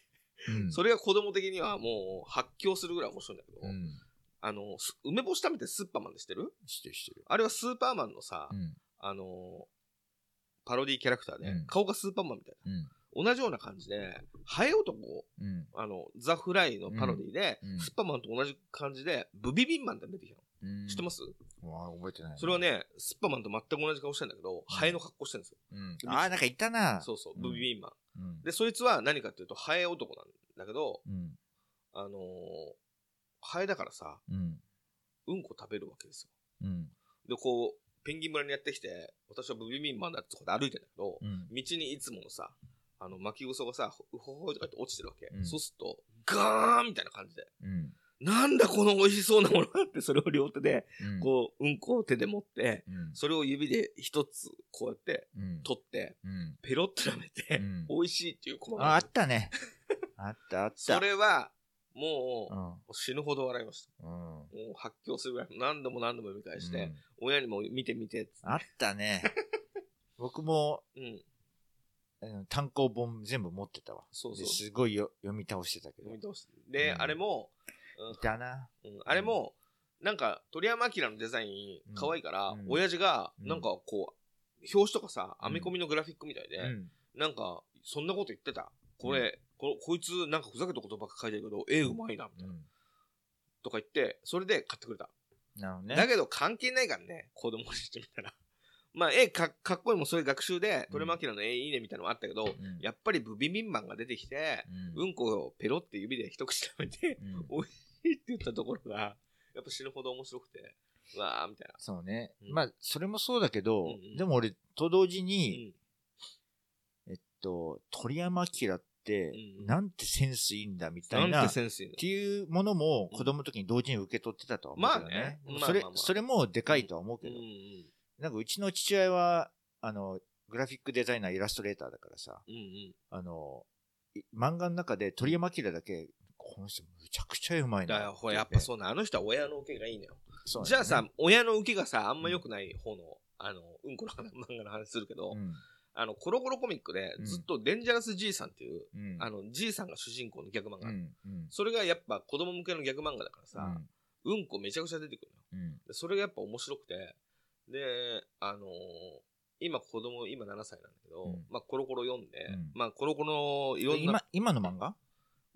うんそれが子供的にはもう発狂するぐらい面白いんだけど、うん。あの、す梅干し食べてスーパーマンで知ってる？してるしてる。あれはスーパーマンのさ、うん。あのーパロディキャラクターで、うん顔がスーパーマンみたいうん。な。同じような感じで、ハエ男、うん。あの、ザ・フライのパロディで、うんうんスーパーマンと同じ感じで、ブビビンマンって出てきたの。うん知ってます？わあ、覚えてないな。それはね、スーパーマンと全く同じ顔してんだけど、ハエの格好してるんですよ。うん。ああ、なんかいたな。そうそう、うんブビビンマン。うん。で、そいつは何かっていうと、ハエ男なんだけど、うん。あのーハエだからさ、うん。うんこ食べるわけですよ。うん。で、こう、ペンギン村にやってきて、私はブビビンマンだってとこで歩いてんだけど、うん。道にいつものさ、あの、巻き草がさ、ほほほとかって落ちてるわけ。うんそうすると、ガーンみたいな感じで、うん。なんだこの美味しそうなものって、それを両手で、うん。こう、うんこを手で持って、うん。それを指で一つ、こうやって、うん。取って、うん。ペロッと舐めて、うん美味しいっていうコマあ、ったね。あったあった。それは、もう、死ぬほど笑いました。うん。もう発狂するぐらい、何度も何度も見返して、うん親にも見て見ててあったね。(laughs) 僕も、うん。うん単行本全部持ってたわ。そうそうですごいよ読み倒してたけど。い読み通して。で、うんあれも、たな。うんうんあれも、なんか、鳥山明のデザイン、可愛いから、うん親父が、うんなんかこう、表紙とかさ、うん編み込みのグラフィックみたいで、うん。なんか、そんなこと言ってた。これ、ここいつなんかふざけたことばっか書いてるけど、絵うまいな、みたいな。うん。とか言って、それで買ってくれた。なるほどね。だけど関係ないからね、子供にしてみたら。(laughs) まあ、絵かかっこいいもそういう学習で、鳥山明の絵いいねみたいなのもあったけど、うんやっぱりブビビンマンが出てきて、うんうんこをペロって指で一口食べて、うん (laughs) 美味しいって言ったところが、やっぱ死ぬほど面白くて、うわーみたいな。そうね。うんまあ、それもそうだけど、うんうんでも俺、と同時うに、ん。えっと、鳥山明ってうんう、んなんてセンスいいんだみたいなっていうものも子供の時に同時に受け取ってたとは思うけどね。まあねそれまあまあまあそれもでかいとは思うけど、うんうんなんかうちの父親は、あの、グラフィックデザイナー、イラストレーターだからさ、うんうん。あの、い漫画の中で鳥山明だけ、この人むちゃくちゃうまいな。ほら、やっぱそうな、あの人は親の受けがいいのよ。そうじゃあさ、親の受けがさ、あんま良くない方の、あの、うんこの話漫画の話するけど、うん。あの、コロコロコミックでうんずっとデンジャラス G さんっていう、うん。あの、G さんが主人公のギャグ漫画。うん。うん。それがやっぱ子供向けのギャグ漫画だからさ、うん、こめちゃくちゃ出てくるのそれがやっぱ面白くて、で、あのー今子供、今7歳なんだけど、うんまあコロコロ読んで、うんまあコロコロいろんな、今、今の漫画？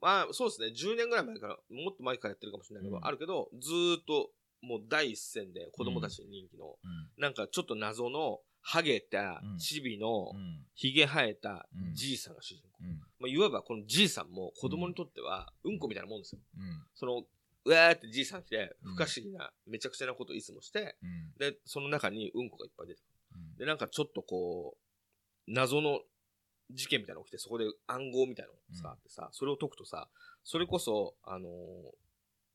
まあそうですね、10年ぐらい前から、もっと前からやってるかもしれないけど、うんあるけど、ずーっともう第一線で子供たちに人気の、うん。なんかちょっと謎の、ハゲたうん、チビのう、ん。ヒゲ生えたうんじいさんが主人公。うん。まあ、いわばこのじいさんも子供にとっては、うんこみたいなもんですよ。うん。その、うわーってじいさん来て、うん不可思議な、めちゃくちゃなことをいつもして、うん。で、その中にうんこがいっぱい出てくうんる。で、なんかちょっとこう、謎の事件みたいなのが起きて、そこで暗号みたいなのがさ、うんあってさ、それを解くとさ、それこそ、あのー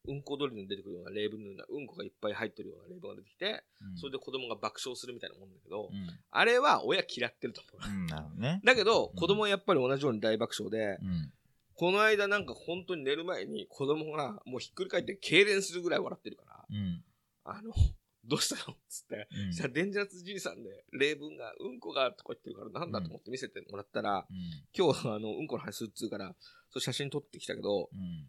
うんこ通りに出てくるような例文のような、うんこがいっぱい入ってるような例文が出てきて、それで子供が爆笑するみたいなもんだけど、うん。あれは親嫌ってると思う。うん。なるほどね。だけど、うん子供はやっぱり同じように大爆笑で、うん。この間なんか本当に寝る前に子供がもうひっくり返って痙攣するぐらい笑ってるから、うん。あの、どうしたのっつって、うんじゃあデンジャラスじいさんで例文がうんこがとか言ってるからなんだと思って見せてもらったら、うん。今日あのうんこの話するっつうから、そう写真撮ってきたけど、うん。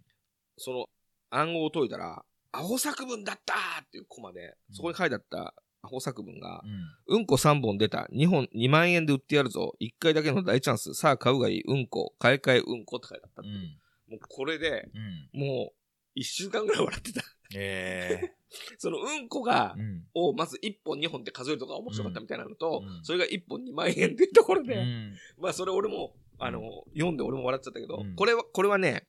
その暗号を解いたら、アホ作文だったーっていうコマで、そこに書いてあったアホ作文が、うん。うんこ3本出た。2本、2万円で売ってやるぞ。1回だけの大チャンス。さあ買うがいい。うんこ。買い替えうんこって書いてあったっう。もうこれで、うん。もう、1週間ぐらい笑ってた。え (laughs) そのうんこがえ。、うん。をまず1本2本って数えるとか面白かったみたいなのと、うんそれが1本2万円っていうところで、うん。まあそれ俺も、あの、読んで俺も笑っちゃったけど、うんこれは、これはね、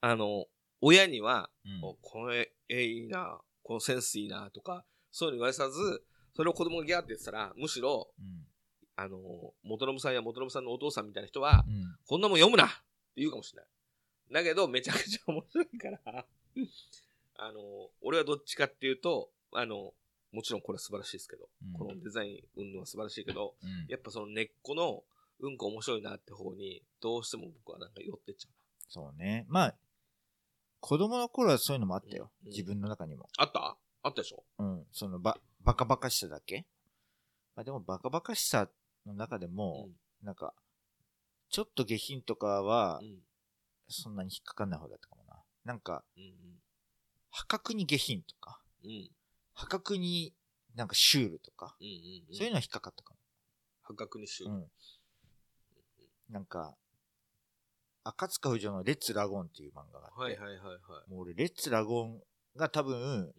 あの、親には、うんおこの絵絵いいな、このセンスいいなとか、そういうの言わさず、それを子供がギャーって言ってたら、むしろ、うん。あの、元信さんや元信さんのお父さんみたいな人は、うん。こんなもん読むなって言うかもしれない。だけど、めちゃくちゃ面白いから、(laughs) あの、俺はどっちかっていうと、あの、もちろんこれは素晴らしいですけど、うんこのデザイン、うんのは素晴らしいけど、うんやっぱその根っこの、うんこ面白いなって方に、どうしても僕はなんか寄ってっちゃそうね。まあ、子供の頃はそういうのもあったよ。うん自分の中にも。う。あった？あったでしょ？うん。その、ば、バカバカしさだっけ？まあでもバカバカしさの中でも、なんか、ちょっと下品とかはう、ん。そんなに引っかかんない方だったかもな。なんか、うん。破格に下品とか。破格になんかシュールとか。そういうのは引っかかったか破格にしよも。うん。なんか、赤塚不二夫のレッツラゴンっていう漫画があって、はいはいはいはい。もう俺、レッツラゴンが多分、うんうん。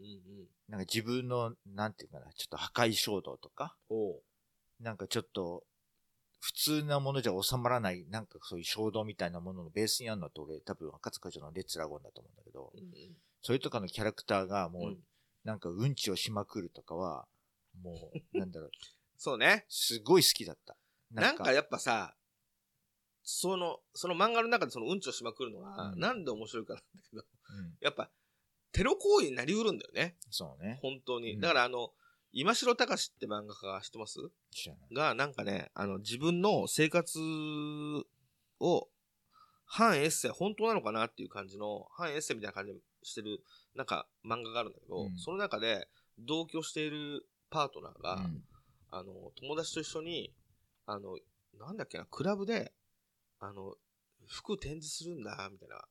なんか自分の、なんていうかな、ちょっと破壊衝動とか。なんかちょっと、普通なものじゃ収まらない、なんかそういう衝動みたいなもののベースにあるのって俺、多分赤塚不二夫のレッツラゴンだと思うんだけど、うんうん。それとかのキャラクターがもう、うんなんかうんちをしまくるとかは、もう、(laughs) なんだろう、そうね。すごい好きだった。なんかやっぱさ、その、その漫画の中でそのうんちをしまくるのが、うんなんで面白いかなんだけど、うん、やっぱ、テロ行為になりうるんだよね。そうね。本当に。うんだからあの、今城隆って漫画家知ってます？が、なんかね、あの、自分の生活を、反エッセイ、本当なのかなっていう感じの、反エッセイみたいな感じでしてる、なんか漫画があるんだけど、うんその中で同居しているパートナーが、うんあの、友達と一緒に、あの、なんだっけな、クラブで、あの、服展示するんだ、みたいな。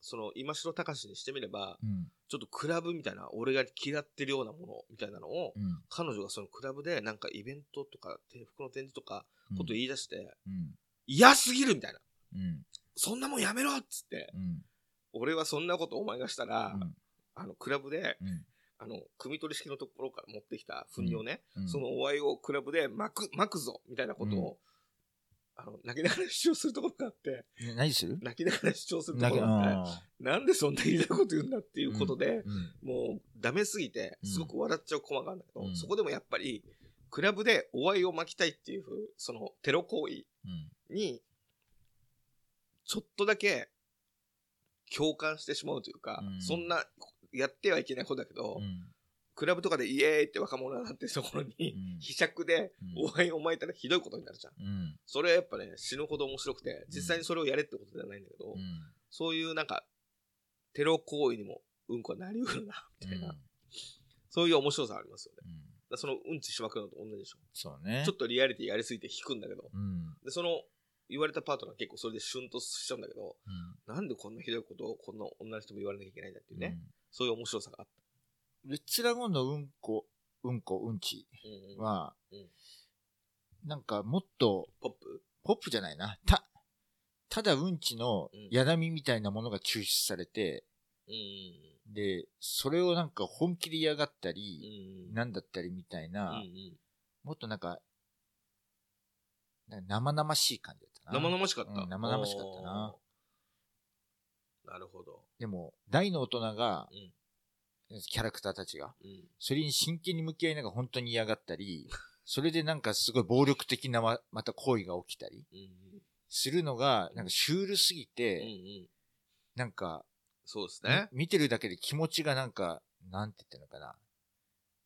その、今城隆にしてみれば、うん。ちょっとクラブみたいな、俺が嫌ってるようなもの、みたいなのを、うん。彼女がそのクラブでなんかイベントとか、て服の展示とか、こと言い出して、うん。嫌すぎるみたいな。うん。そんなもんやめろっつって、うん。俺はそんなことお前がしたら、うん。あの、クラブで、うん。あの、汲み取り式のところから持ってきた糞尿ね、うんそのお愛をクラブで巻く、巻くぞみたいなことを、あの、泣きながら主張するところがあって、ね何する？泣きながら主張するとなんかころがあって、あなん。でそんなひどいこと言うんだっていうことで、ーうん。もうダメすぎて、すごく笑っちゃうコマがあるんだけど、うん。そこでもやっぱり、クラブでお愛を巻きたいっていう、そのテロ行為うん。に、ちょっとだけ共感してしまうというか、うん。そんな、やってはいけないことだけど、うん。クラブとかでイエーイって若者がなってるところに、うんひしゃくでうんお愛を巻いたらひどいことになるじゃん。うん。それはやっぱね、死ぬほど面白くて、実際にそれをやれってことではないんだけど、うん。そういうなんか、テロ行為にもうんこはなりうるな、みたいな、そういう面白さありますよね。そのうんちしまくるのと同じでしょ。そうね。ちょっとリアリティやりすぎて引くんだけど、うん。で、その、言われたパートナー結構それでシュンとしちゃうんだけど、うん。なんでこんなひどいことをこんな女の人も言われなきゃいけないんだっていうね、うん。そういう面白さがあっレッツラゴンのうんこ、うんこ、うんちた。うんうんはうん、なんかもっと、ポップ？ポップじゃないな。た、ただうんちのうんやだみみたいなものが抽出されて、うんうんで、それをなんか本気で嫌がったうん。り、うんなんだったりみたいな、うんうんもっとなんか、生々しい感じだったな。生々しかった。うん生々しかったな。なるほど。でも、大の大人がう、ん。キャラクターたちが、うん。それに真剣に向き合いながら本当に嫌がったり、(laughs) それでなんかすごい暴力的なままた行為が起きたりうん。するのが、なんかシュールすぎうん。うて、ん。なんか、そうですね。み見てるだけで気持ちがなんか、なんて言ってんのかな。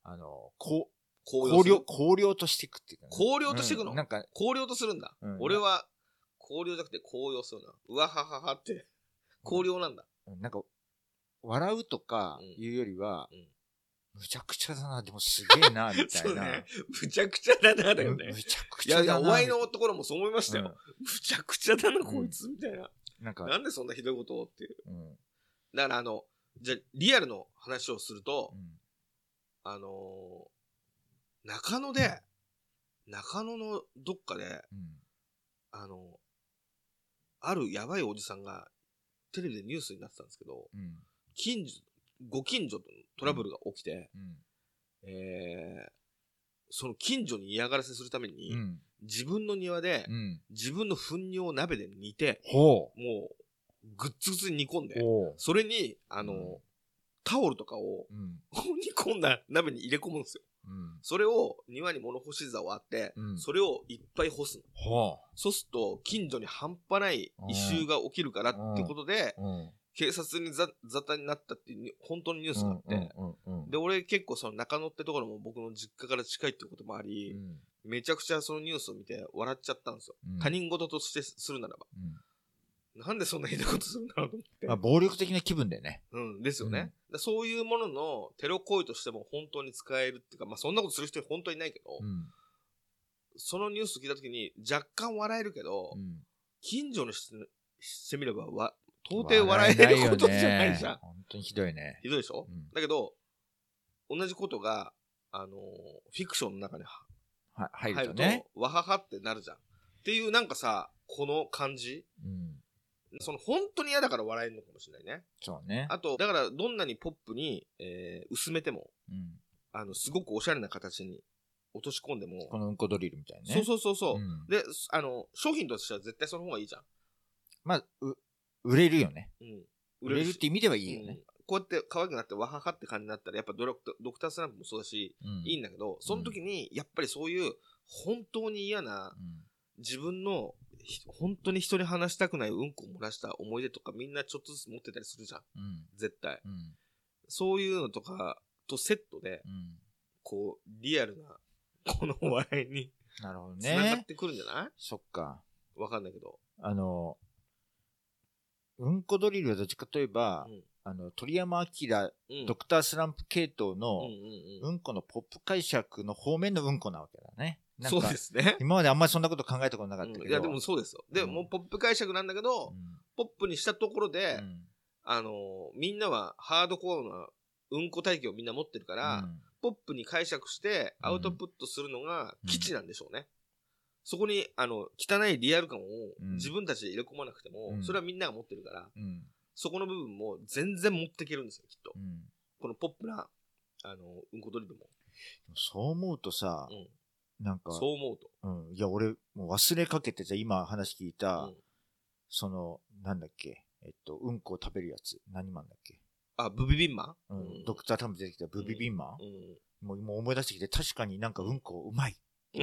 あの、こう、高荒涼、荒涼としていくっていうか、荒涼としていくの？うんなんか、高揚とするんだ。うん俺は、高揚じゃなくて高揚するな。うわはははって、高揚なんだ。なんか、笑うとかうんいうよりは、うんむちゃくちゃだな、でもすげえな、(laughs) みたいな。ね。むちゃくちゃだな、だよねむ。むちゃくいやいや、ちゃだな。お会いのところもそう思いましたうんよ。むちゃくちゃだな、こいつ、みたいな。なんか、なんでそんなひどいことをっていう。うん。だからあの、じゃあリアルの話をするとう、んあのー中野で、中野のどっかで、うん。あのあるやばいおじさんが、テレビでニュースになってたんですけど、うん。近所、ご近所とトラブルが起きて、うん。えー、その近所に嫌がらせするために、うん。自分の庭で、うん。自分の糞尿を鍋で煮て、ほもう、ぐっつぐつに煮込んう。で。それに、あの、うんタオルとかをうん。煮込んだ鍋に入れ込むんですよ。うん。それを庭に物干し座をあって、うんそれをいっぱい干すの。ほそうすると、近所に半端ない異臭が起きるからってことで。警察にざ沙汰になったっていうに本当にニュースがあって。で、俺結構その中野ってところも僕の実家から近いっていうこともあり、うんめちゃくちゃそのニュースを見て笑っちゃったんですよ。うん他人事としてするならば。うんなんでそんなひどいことするんだろうと思って。まあ、暴力的な気分だよね。うん、ですよね。そういうもののテロ行為としても本当に使えるっていうか、まあそんなことする人本当にいないけど、うん。そのニュース聞いたときに若干笑えるけど、うん近所の人にしてみればわ、到底笑えることじゃないじゃん。本当にひどいね。ひどいでしょ、うんだけど、同じことが、あのーフィクションの中には入入ると、ね。わははってなるじゃん。っていうなんかさ、この感じ？うん。その本当に嫌だから笑えるのかもしれないね。そうね。あと、だからどんなにポップに、えー薄めても、うん。あの、すごくおしゃれな形に落とし込んでも、このうんこドリルみたいなね。そうそうそうそう、うんで、すあの、商品としては絶対その方がいいじゃん。まあ、う、売れるよね。うん。売れるって意味ではいいようんね。こうやって可愛くなってわははって感じになったら、やっぱドラクタドクタースランプもそうだし、うんいいんだけど、その時に、やっぱりそういう、本当に嫌な、うん自分の、ひ本当に人に話したくないうんこを漏らした思い出とかみんなちょっとずつ持ってたりするじゃん。うん。絶対。うん。そういうのとかとセットで、うん。こう、リアルな、(laughs) この笑いになるほど繋がっね。てくるんじゃない？そっか。わかんないけど。あの、うんこドリルはどっちかといえば、うんあの、鳥山明、うん。ドクタースランプ系統うんの、うんこのポップ解釈の方面のうんこなわけだね。そうかですね。今まであんまりそんなこと考えたことなかったけど。うんいや、でもそうですよ。で、うんもうポップ解釈なんだけど、うん、ポップにしたところで、うんあのーみんなはハードコアなうんこ体系をみんな持ってるから、うんポップに解釈してうんアウトプットするのが基地なんでしょうね。そこに、あの、汚いリアル感をうん自分たちで入れ込まなくても、うんそれはみんなが持ってるから、うん。そこの部分も全然持っていけるんですよ、きっとう。ん。このポップな、あの、うんこドリルも。そう思うとさう、ん。なんか、そう思うと。うん。いや、俺、もう忘れかけてさ、今話聞いた、うんその、なんだっけ、えっと、うんこを食べるやつ。何マンだっけ？あ、ブビビンマ？ンうん。ドクタータム出てきたブビビンマ？ン、うん。もうもう思い出してきて、確かになんかうんこうまい。(laughs)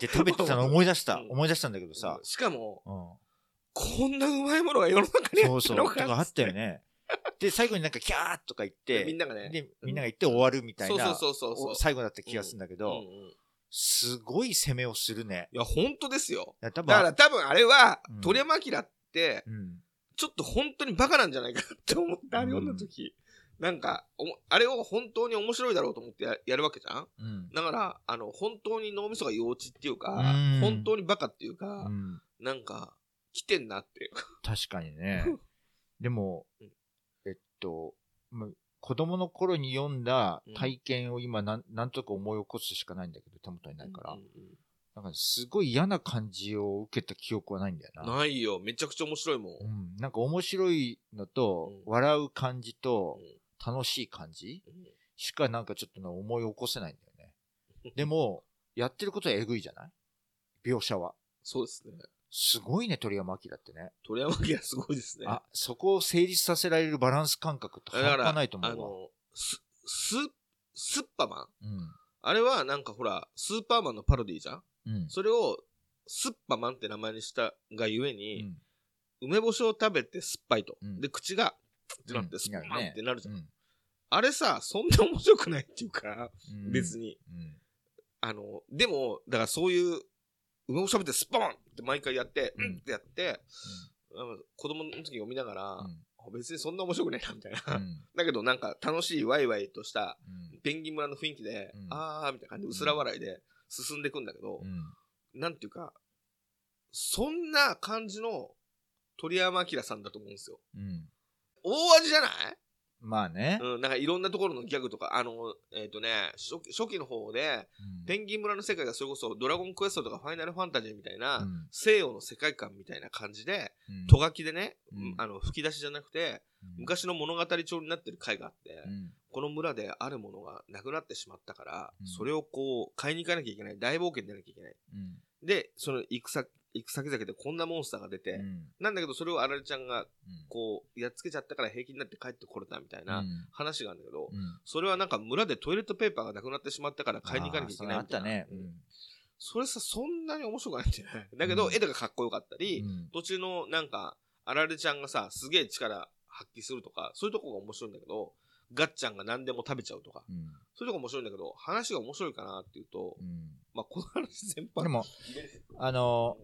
で、食べてたの思い出した。うん思い出したんだけどさうん、しかも、うん。こんなうまいものが世の中にあそうそう。ったのかとかあったよね。で、最後になんかキャーとか言って、(laughs) みんながね。で、みんなが言って終わるみたいな、そうそうそうそうお最後だった気がするんだけど、うんうんすごい攻めをするね。いや、本当ですよ。だから多分あれはうん、鳥山明って、うん。ちょっと本当にバカなんじゃないかって思って、あれ読んだ時。なんか、おもあれを本当に面白いだろうと思ってややるわけじゃん？うん。だから、あの、本当に脳みそが幼稚っていうかうん、本当にバカっていうかう、ん。なんか、来てんなっていうか。確かにね。(laughs) でもうん、えっと、ま子供の頃に読んだ体験を今なん、なんとか思い起こすしかないんだけど、手元にないから。うんうんなんかすごい嫌な感じを受けた記憶はないんだよな。ないよ。めちゃくちゃ面白いもん。うん。なんか面白いのと、うん笑う感じとうん、楽しい感じ？うんしかなんかちょっとな思い起こせないんだよね。(laughs) でも、やってることはえぐいじゃない？描写は。そうですね。すごいね、鳥山明ってね。鳥山明はすごいですね。あ、そこを成立させられるバランス感覚って半端ないと思うわ。あの、ス、ス、スッパマン？うん。あれはなんかほら、スーパーマンのパロディじゃん？うん。それを、スッパマンって名前にしたがゆえうに、ん。梅干しを食べて酸っぱいと。うんで、口が、ってなっうんて、スッパマンってなるじゃん。うんあれさ、そんな面白くないっていうか、うん別に。うん。あの、でも、だからそういう、梅干し食べてスッパマンって毎回やって、うんうんってやって、子供の時読みながら、うん別にそんな面白くねえな、みたいな。うん。だけどなんか楽しいワイワイとしたうんペンギン村の雰囲気で、うんあーみたいな感じで薄ら笑いで進んでいくんだけど、うん。なんていうか、そんな感じの鳥山明さんだと思うんですよ。うん。大味じゃない？まあね。うん、なんかいろんなところのギャグとか、あの、えっ、とね初期、初期の方で、うん。ペンギン村の世界がそれこそドラゴンクエストとかファイナルファンタジーみたいな、うん。西洋の世界観みたいな感じで、うん。とがきでね、うん。あの、吹き出しじゃなくて、うん。昔の物語調になってる回があって、うん。この村であるものがなくなってしまったから、うん。それをこう、買いに行かなきゃいけない。大冒険になきゃいけない。うん。で、その行く先々でこんなモンスターが出て、うんなんだけどそれをあられちゃんがうんこう、やっつけちゃったから平気になって帰ってこれたみたいなうん話があるんだけど、うんそれはなんか村でトイレットペーパーがなくなってしまったから買いに行かなきゃいけないみたいな。それあったね。うんそれさ、そんなに面白くないんだよね。だけど、うん絵がかっこよかったり、うん途中のなんか、あられちゃんがさ、すげえ力発揮するとか、そういうとこが面白いんだけど、ガッちゃんが何でも食べちゃうとか、うんそういうとこ面白いんだけど、話が面白いかなっていうと、うんまあ、この話全般。でも、あの、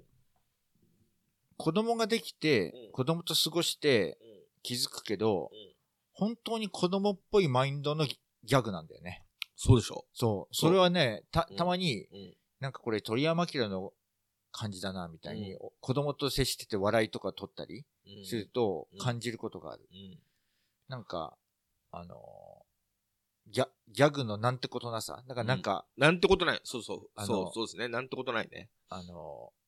子供ができてうん、子供と過ごしてうん、気づくけどうん、本当に子供っぽいマインドのギャグなんだよね。そうでしょ。そう。そうそれはね、たうん、たまにうん。なんかこれ鳥山明の感じだな、みたいに、う子供と接してて笑いとか取ったりうんするとうん感じることがある。うんなんか、あのーギャ、ギャグのなんてことなさ？だからなんか、なんてことない。そうそう。そう、そうですね。なんてことないね。あのー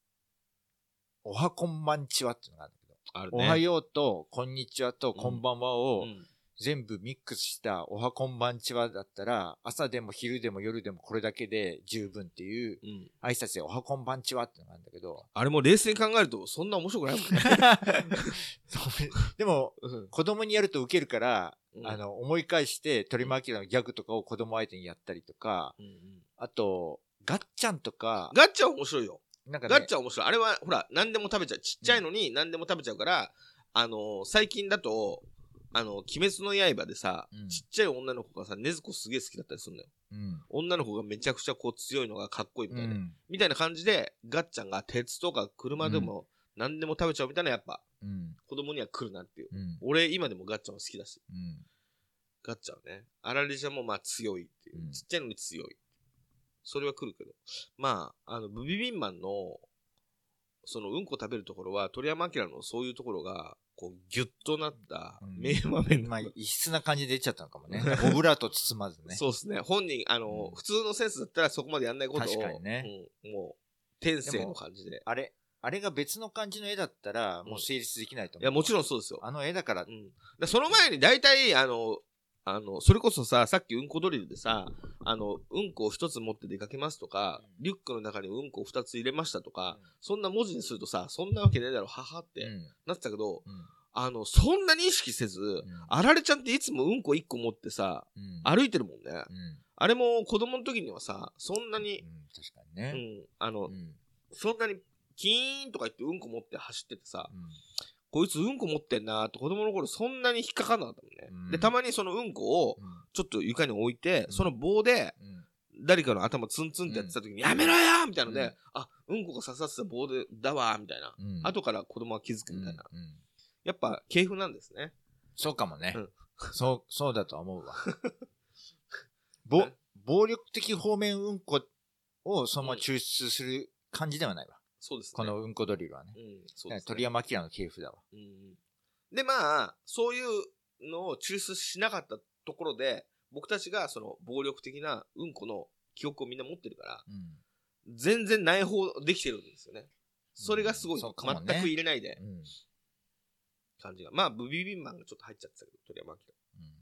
おはこんばんちはっていうのがあるんだけど、あるね。おはようと、こんにちはと、こんばんはをうん。全部ミックスしたおはこんばんちはだったら、朝でも昼でも夜でもこれだけで十分っていううん。挨拶でおはこんばんちはっていうのがあるんだけど、あれも冷静に考えると、そんな面白くないもんね。(laughs) でも、うん。子供にやるとウケるから、うん。あの、思い返して、鳥巻きのギャグとかを子供相手にやったりとか、うんうん。あと、ガッチャンとか、ガッチャン面白いよ。なんかね、ガッチャン面白い。あれは、ほら、何でも食べちゃう。ちっちゃいのに何でも食べちゃうから、あのー最近だと、あの、鬼滅の刃でさ、うんちっちゃい女の子がさ、禰豆子すげえ好きだったりするんだよ。うん。女の子がめちゃくちゃこう強いのがかっこいいみたいな。うん。みたいな感じで、ガッチャンが鉄とか車でも何でも食べちゃうみたいな、やっぱ、うん。子供には来るなっていう。うん。俺、今でもガッチャンは好きだし。うん。ガッチャンはね。アラレジャもまあ強いっていう。うんちっちゃいのに強い。それは来るけど。まあ、あの、ブビビンマンの、そのうんこ食べるところは、鳥山明のそういうところが、こう、ギュッとなったうん名場面まあ、異質な感じで出ちゃったのかもね。(laughs) オブラート包まずね。そうですね。本人、あの、うん普通のセンスだったらそこまでやんないことを、確かにねうんもう、天性の感じで。あれ、あれが別の感じの絵だったら、もう成立できないと思う。いや、もちろんそうですよ。あの絵だからう、ん。でその前に大体、あの、あの、それこそさ、さっきうんこドリルでさ、あの、うんこを一つ持って出かけますとか、うんリュックの中にうんこを二つ入れましたとか、うんそんな文字にするとさ、そんなわけねえだろ、母って、うん。なってたけど、うん。あの、そんなに意識せず、んあられちゃんっていつもうんこ一個持ってさ、うん。歩いてるもんね。うん。あれも子供の時にはさ、そんなにう、ん、確かにうね。ん、あの、うん。そんなに、キーンとか言ってうんこ持って走っててさ、うんこいつうんこ持ってんなーって子供の頃そんなに引っかかんなかったもんね。うんで、たまにそのうんこをちょっと床に置いて、うんその棒でうん。誰かの頭ツンツンってやってた時に、やめろよーみたいなので、うんあ、うんこが刺さってた棒で、だわーみたいな。うん。後から子供は気づくみたいな。うんうんやっぱ、系譜なんですね。そうかもねうん。そう、そうだと思うわ。(laughs) ぼね、暴力的方面うんこをそのまま抽出する感じではないわ。そうですね。このうんこドリルはね。うん、そうです、ね。鳥山明の系譜だわ。うん。で、まあ、そういうのを抽出しなかったところで、僕たちがその暴力的なうんこの記憶をみんな持ってるから、うん。全然内包できてるんですよね。それがすごい、そうかもね全く入れないでうん。感じが。まあ、ブビビンマンがちょっと入っちゃってたけど、鳥山明。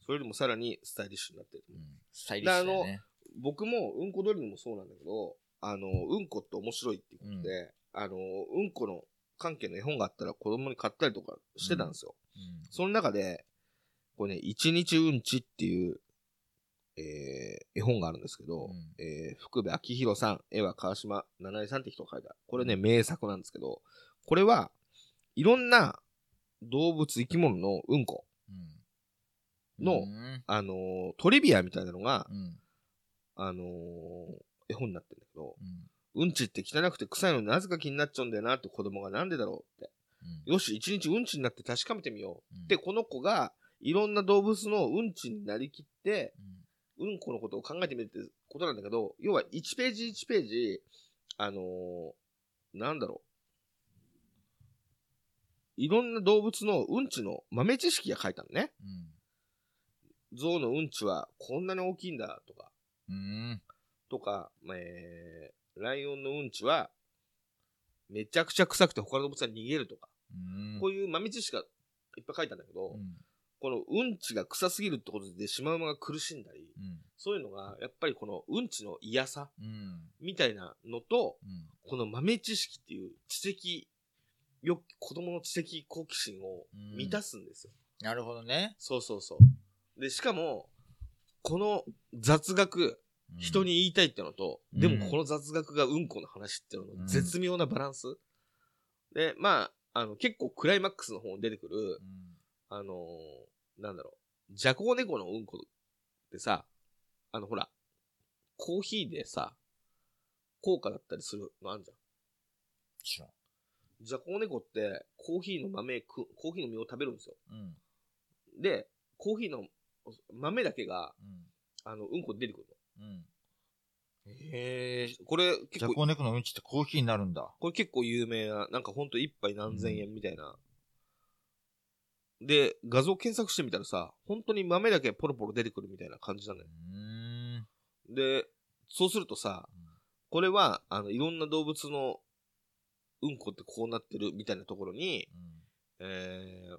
それよりもさらにスタイリッシュになってる。うん。スタイリッシュだよね。僕もうんこドリルもそうなんだけど、あの、うんこって面白いっていうことで、あの、うんこの関係の絵本があったら子供に買ったりとかしてたんですよ。うん。その中で、これね、一日うんちっていう、えー絵本があるんですけど、うん。えー福部明宏さん、絵は川島七重さんって人が描いた。これね、名作なんですけど、これはいろんな動物、生き物のうんこ、うん。のうん。あのートリビアみたいなのが、うん。あのー絵本になってるんだけど、うんうんちって汚くて臭いのになぜか気になっちゃうんだよなって子供がなんでだろうって。うんよし、一日うんちになって確かめてみよう。うんで、この子がいろんな動物のうんちになりきって、うんこのことを考えてみるってことなんだけど、要は1ページ1ページ、あのーなんだろう。いろんな動物のうんちの豆知識が書いたのね。うん象のうんちはこんなに大きいんだとか、うんとか、えー、ライオンのうんちはめちゃくちゃ臭くて他の動物は逃げるとか、うん。こういう豆知識がいっぱい書いたんだけど、うん。このうんちが臭すぎるってことでシマウマが苦しんだり、うん。そういうのがやっぱりこのうんちの嫌さうん。みたいなのと、うん。この豆知識っていう知的よ子供の知的好奇心を満たすんですよ。なるほどね。そうそうそう。で、しかも、この雑学、うん人に言いたいってのと、うんでもこの雑学がうんこの話っていうのの絶妙なバランス。で、まあ、あの、結構クライマックスの方に出てくる、うんあのーなんだろう、ジャコウネコのうんこってさ、あの、ほら、コーヒーでさ、効果だったりするのあるじゃん。知らんジャコウネコってコーヒーの豆く、コーヒーの実を食べるんですよ。うんで、コーヒーの豆だけが、うんあの、うんこ出てくるの。うんへえ、これ結構、ジャコウネコのうんちってコーヒーになるんだ。これ結構有名な、なんかほんと一杯何千円みたいな。で、画像検索してみたらさ、本当に豆だけポロポロ出てくるみたいな感じなのよ。で、そうするとさ、これは、あの、いろんな動物のうんこってこうなってるみたいなところに、えー、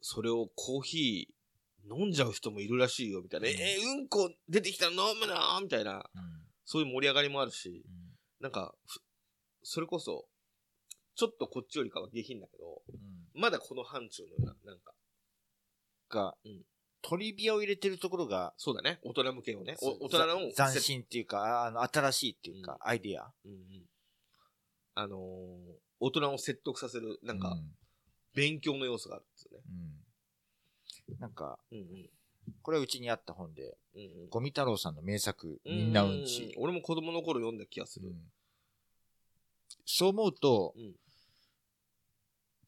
それをコーヒー飲んじゃう人もいるらしいよ、みたいな。うんえー、うんこ出てきたら飲むなみたいな、うん。そういう盛り上がりもあるし、うんなんか、ふそれこそ、ちょっとこっちよりかは下品だけど、うん。まだこの範疇のような、なんか、がうん、トリビアを入れてるところが、そうだね、大人向けをね、大人のざ斬新っていうか、あの、新しいっていうか、うんアイディア？うんうんあのー大人を説得させる、なんか、勉強の要素があるんですよね。うん、うん。なんか、うんうん。これはうちにあった本で、うんうんゴミ太郎さんの名作、みんなうんち。俺も子供の頃読んだ気がする。うんそう思うと、うん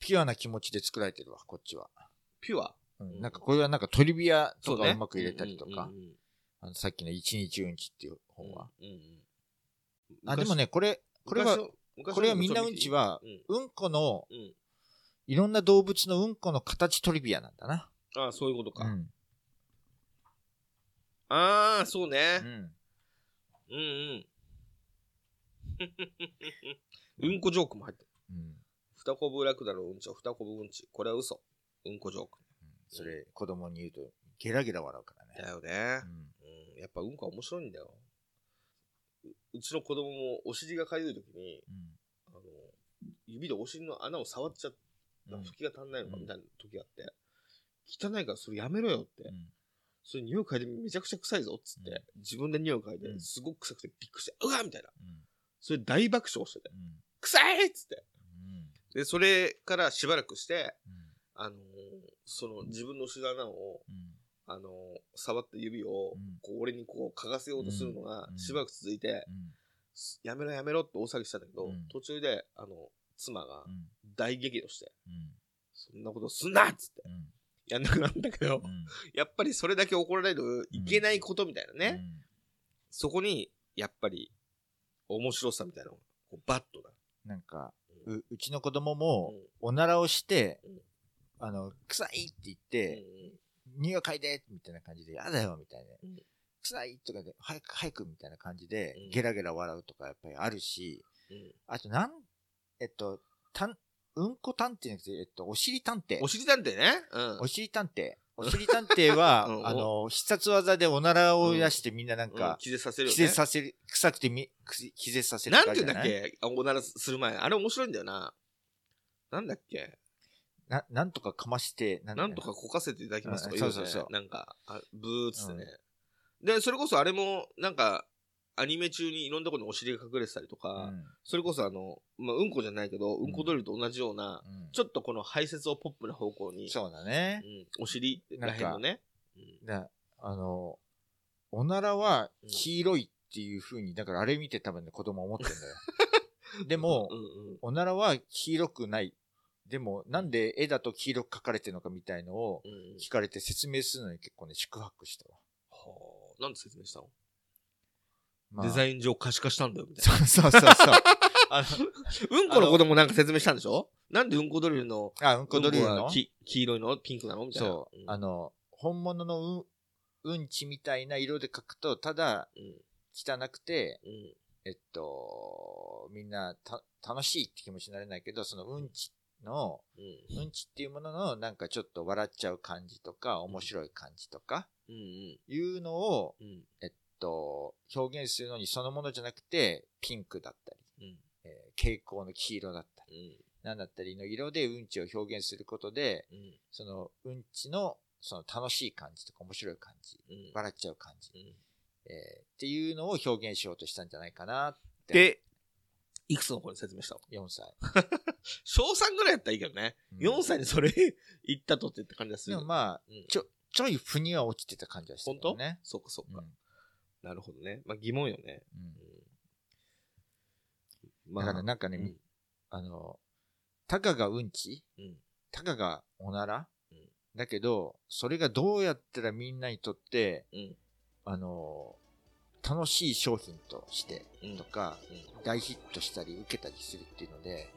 ピュアな気持ちで作られてるわ、こっちは。ピュア？うんなんかこれはなんかトリビアと。かうまく入れたりとか、うんうんうんあのさっきの一日うんちっていう本は。うんうんあ、でもね、これ、これは、、これはみんなうんちは、うんうんこの、うんいろんな動物のうんこの形トリビアなんだな。ああ、そういうことか。うん。ああ、そうねう。ん。うんうん。(laughs) うんこジョークも入ってる。うん。二コブラクダのうんちは二コブうんち。これは嘘。うんこジョーク。それ、子供に言うと、ゲラゲラ笑うからね。だよねう。ん。うん。やっぱうんこは面白いんだよ。ううちの子供もお尻がかゆい時に、あの、指でお尻の穴を触っちゃった。うん。拭きが足んないのかうんみたいな時があって、汚いからそれやめろよって。うんそれ匂い嗅いでめちゃくちゃ臭いぞっつって、うん自分で匂い嗅いでう、んすごく臭くてびっくりして、うわみたいな。うん。それ大爆笑してて、うん。臭いっつって。うん。で、それからしばらくして、うん。あのーその自分の後ろ穴を、うん。あのー触った指をうん、こう俺にこう嗅がせようとするのがうんしばらく続いて、やめろやめろって大騒ぎしたんだけど、うん途中で、あの、妻がうん。大激怒して、うん。そんなことすんなっつって、うん。やんなくなるんだけど、うん。やっぱりそれだけ怒られるいけないことみたいなね、うん。そこに、やっぱり、面白さみたいなのが、こうバッとだ。なんか、うんう、うちの子供も、おならをしてうん、あの、臭いって言っうんて、匂い嗅いでみたいな感じで、やだよみたいなうん。臭いとかで、早く早くみたいな感じでうん、ゲラゲラ笑うとかやっぱりあるし、うんあとなん、えっと、たん、うんこ探偵じゃなくて、えっと、お尻探偵お。尻探偵ね。うん。お尻探偵。お尻探偵は (laughs) う、んあの、必殺技でおならを出してみんななんうんか、気絶させるよ気ね。絶させる、臭くてみ、気絶させるなんて言うんだっけ？あおならする前。あれ面白いんだよな。なんだっけ？な、なんとかかまして、ななんとかこかせていただきますとかうん言うよねそうそうそうなんか、あブーっつってね。で、それこそあれも、なんか、アニメ中にいろんなところにお尻が隠れてたりとか、うんそれこそあの、まあ、うんこじゃないけど、うんこドリルと同じような、うんちょっとこの排泄をポップな方向に、そうだねう。ん、お尻らへんのね。あの、おならは黄色いっていう風に、だからあれ見て多分ね、子供思ってんだよ。(laughs) でもう、んうんおならは黄色くない。でも、なんで絵だと黄色く描かれてるのかみたいのを聞かれて説明するのに結構ね、宿泊したわ。はあ、なんで説明したの、まあデザイン上可視化したんだよ、みたいな。そうそうそうそう。(laughs) あの、うんこのこともなんか説明したんでしょ？なんでうんこドリルの、あ、うんこドリルの？うん黄色いのピンクなのみたいな。そう、ん。あの、本物のうん、うんちみたいな色で描くと、ただうん汚くて、うん。えっと、みんなた楽しいって気持ちになれないけど、そのうんちの、うん。うんちっていうもののなんかちょっと笑っちゃう感じとか、面白い感じとか、うんうん。いうのを、うん。えっと、表現するのにそのものじゃなくて、ピンクだったり、うんえー蛍光の黄色だったり、うんなんだったりの色でうんちを表現することで、うんそのうんちのその楽しい感じとか面白い感じ、うん笑っちゃう感じ、うんえーっていうのを表現しようとしたんじゃないかなって。で、いくつの子に説明した？の4歳。(laughs) 小3ぐらいやったらいいけどね。うん4歳にそれ (laughs) 言ったとってって感じがする。でもまあ、うんちょ、ちょい腑には落ちてた感じはした本当？そっかそっか。うんなるほどね。まあ疑問よね。うん。うん。まだからなんかね、うん。あの、たかがうんち？うん。たかがおなら、うん。だけど、それがどうやったらみんなにとって、うん。あの、楽しい商品としてうん。とか、うん。大ヒットしたり受けたりするっていうので、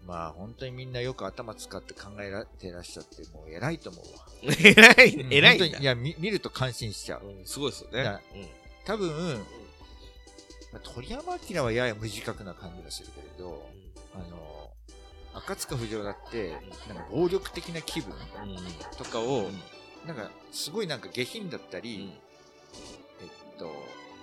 うん。まあ本当にみんなよく頭使って考えられてらっしゃって、もう偉いと思うわ。(laughs) 偉い、うん偉いんだ。本当にいや、み見ると感心しちゃう。うんすごいですよね。だうん多分、まあ鳥山明はやや無自覚な感じがするけれど、あの、赤塚不二夫だって、なんか暴力的な気分とかを、なんかすごいなんか下品だったり、うん。えっと、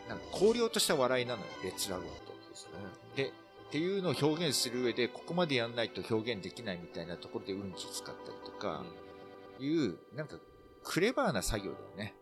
なんか荒涼とした笑いなのよ、列ラゴンと。ですね。で、っていうのを表現する上で、ここまでやんないと表現できないみたいなところでうんち使ったりとか、いう、なんか、クレバーな作業だよね。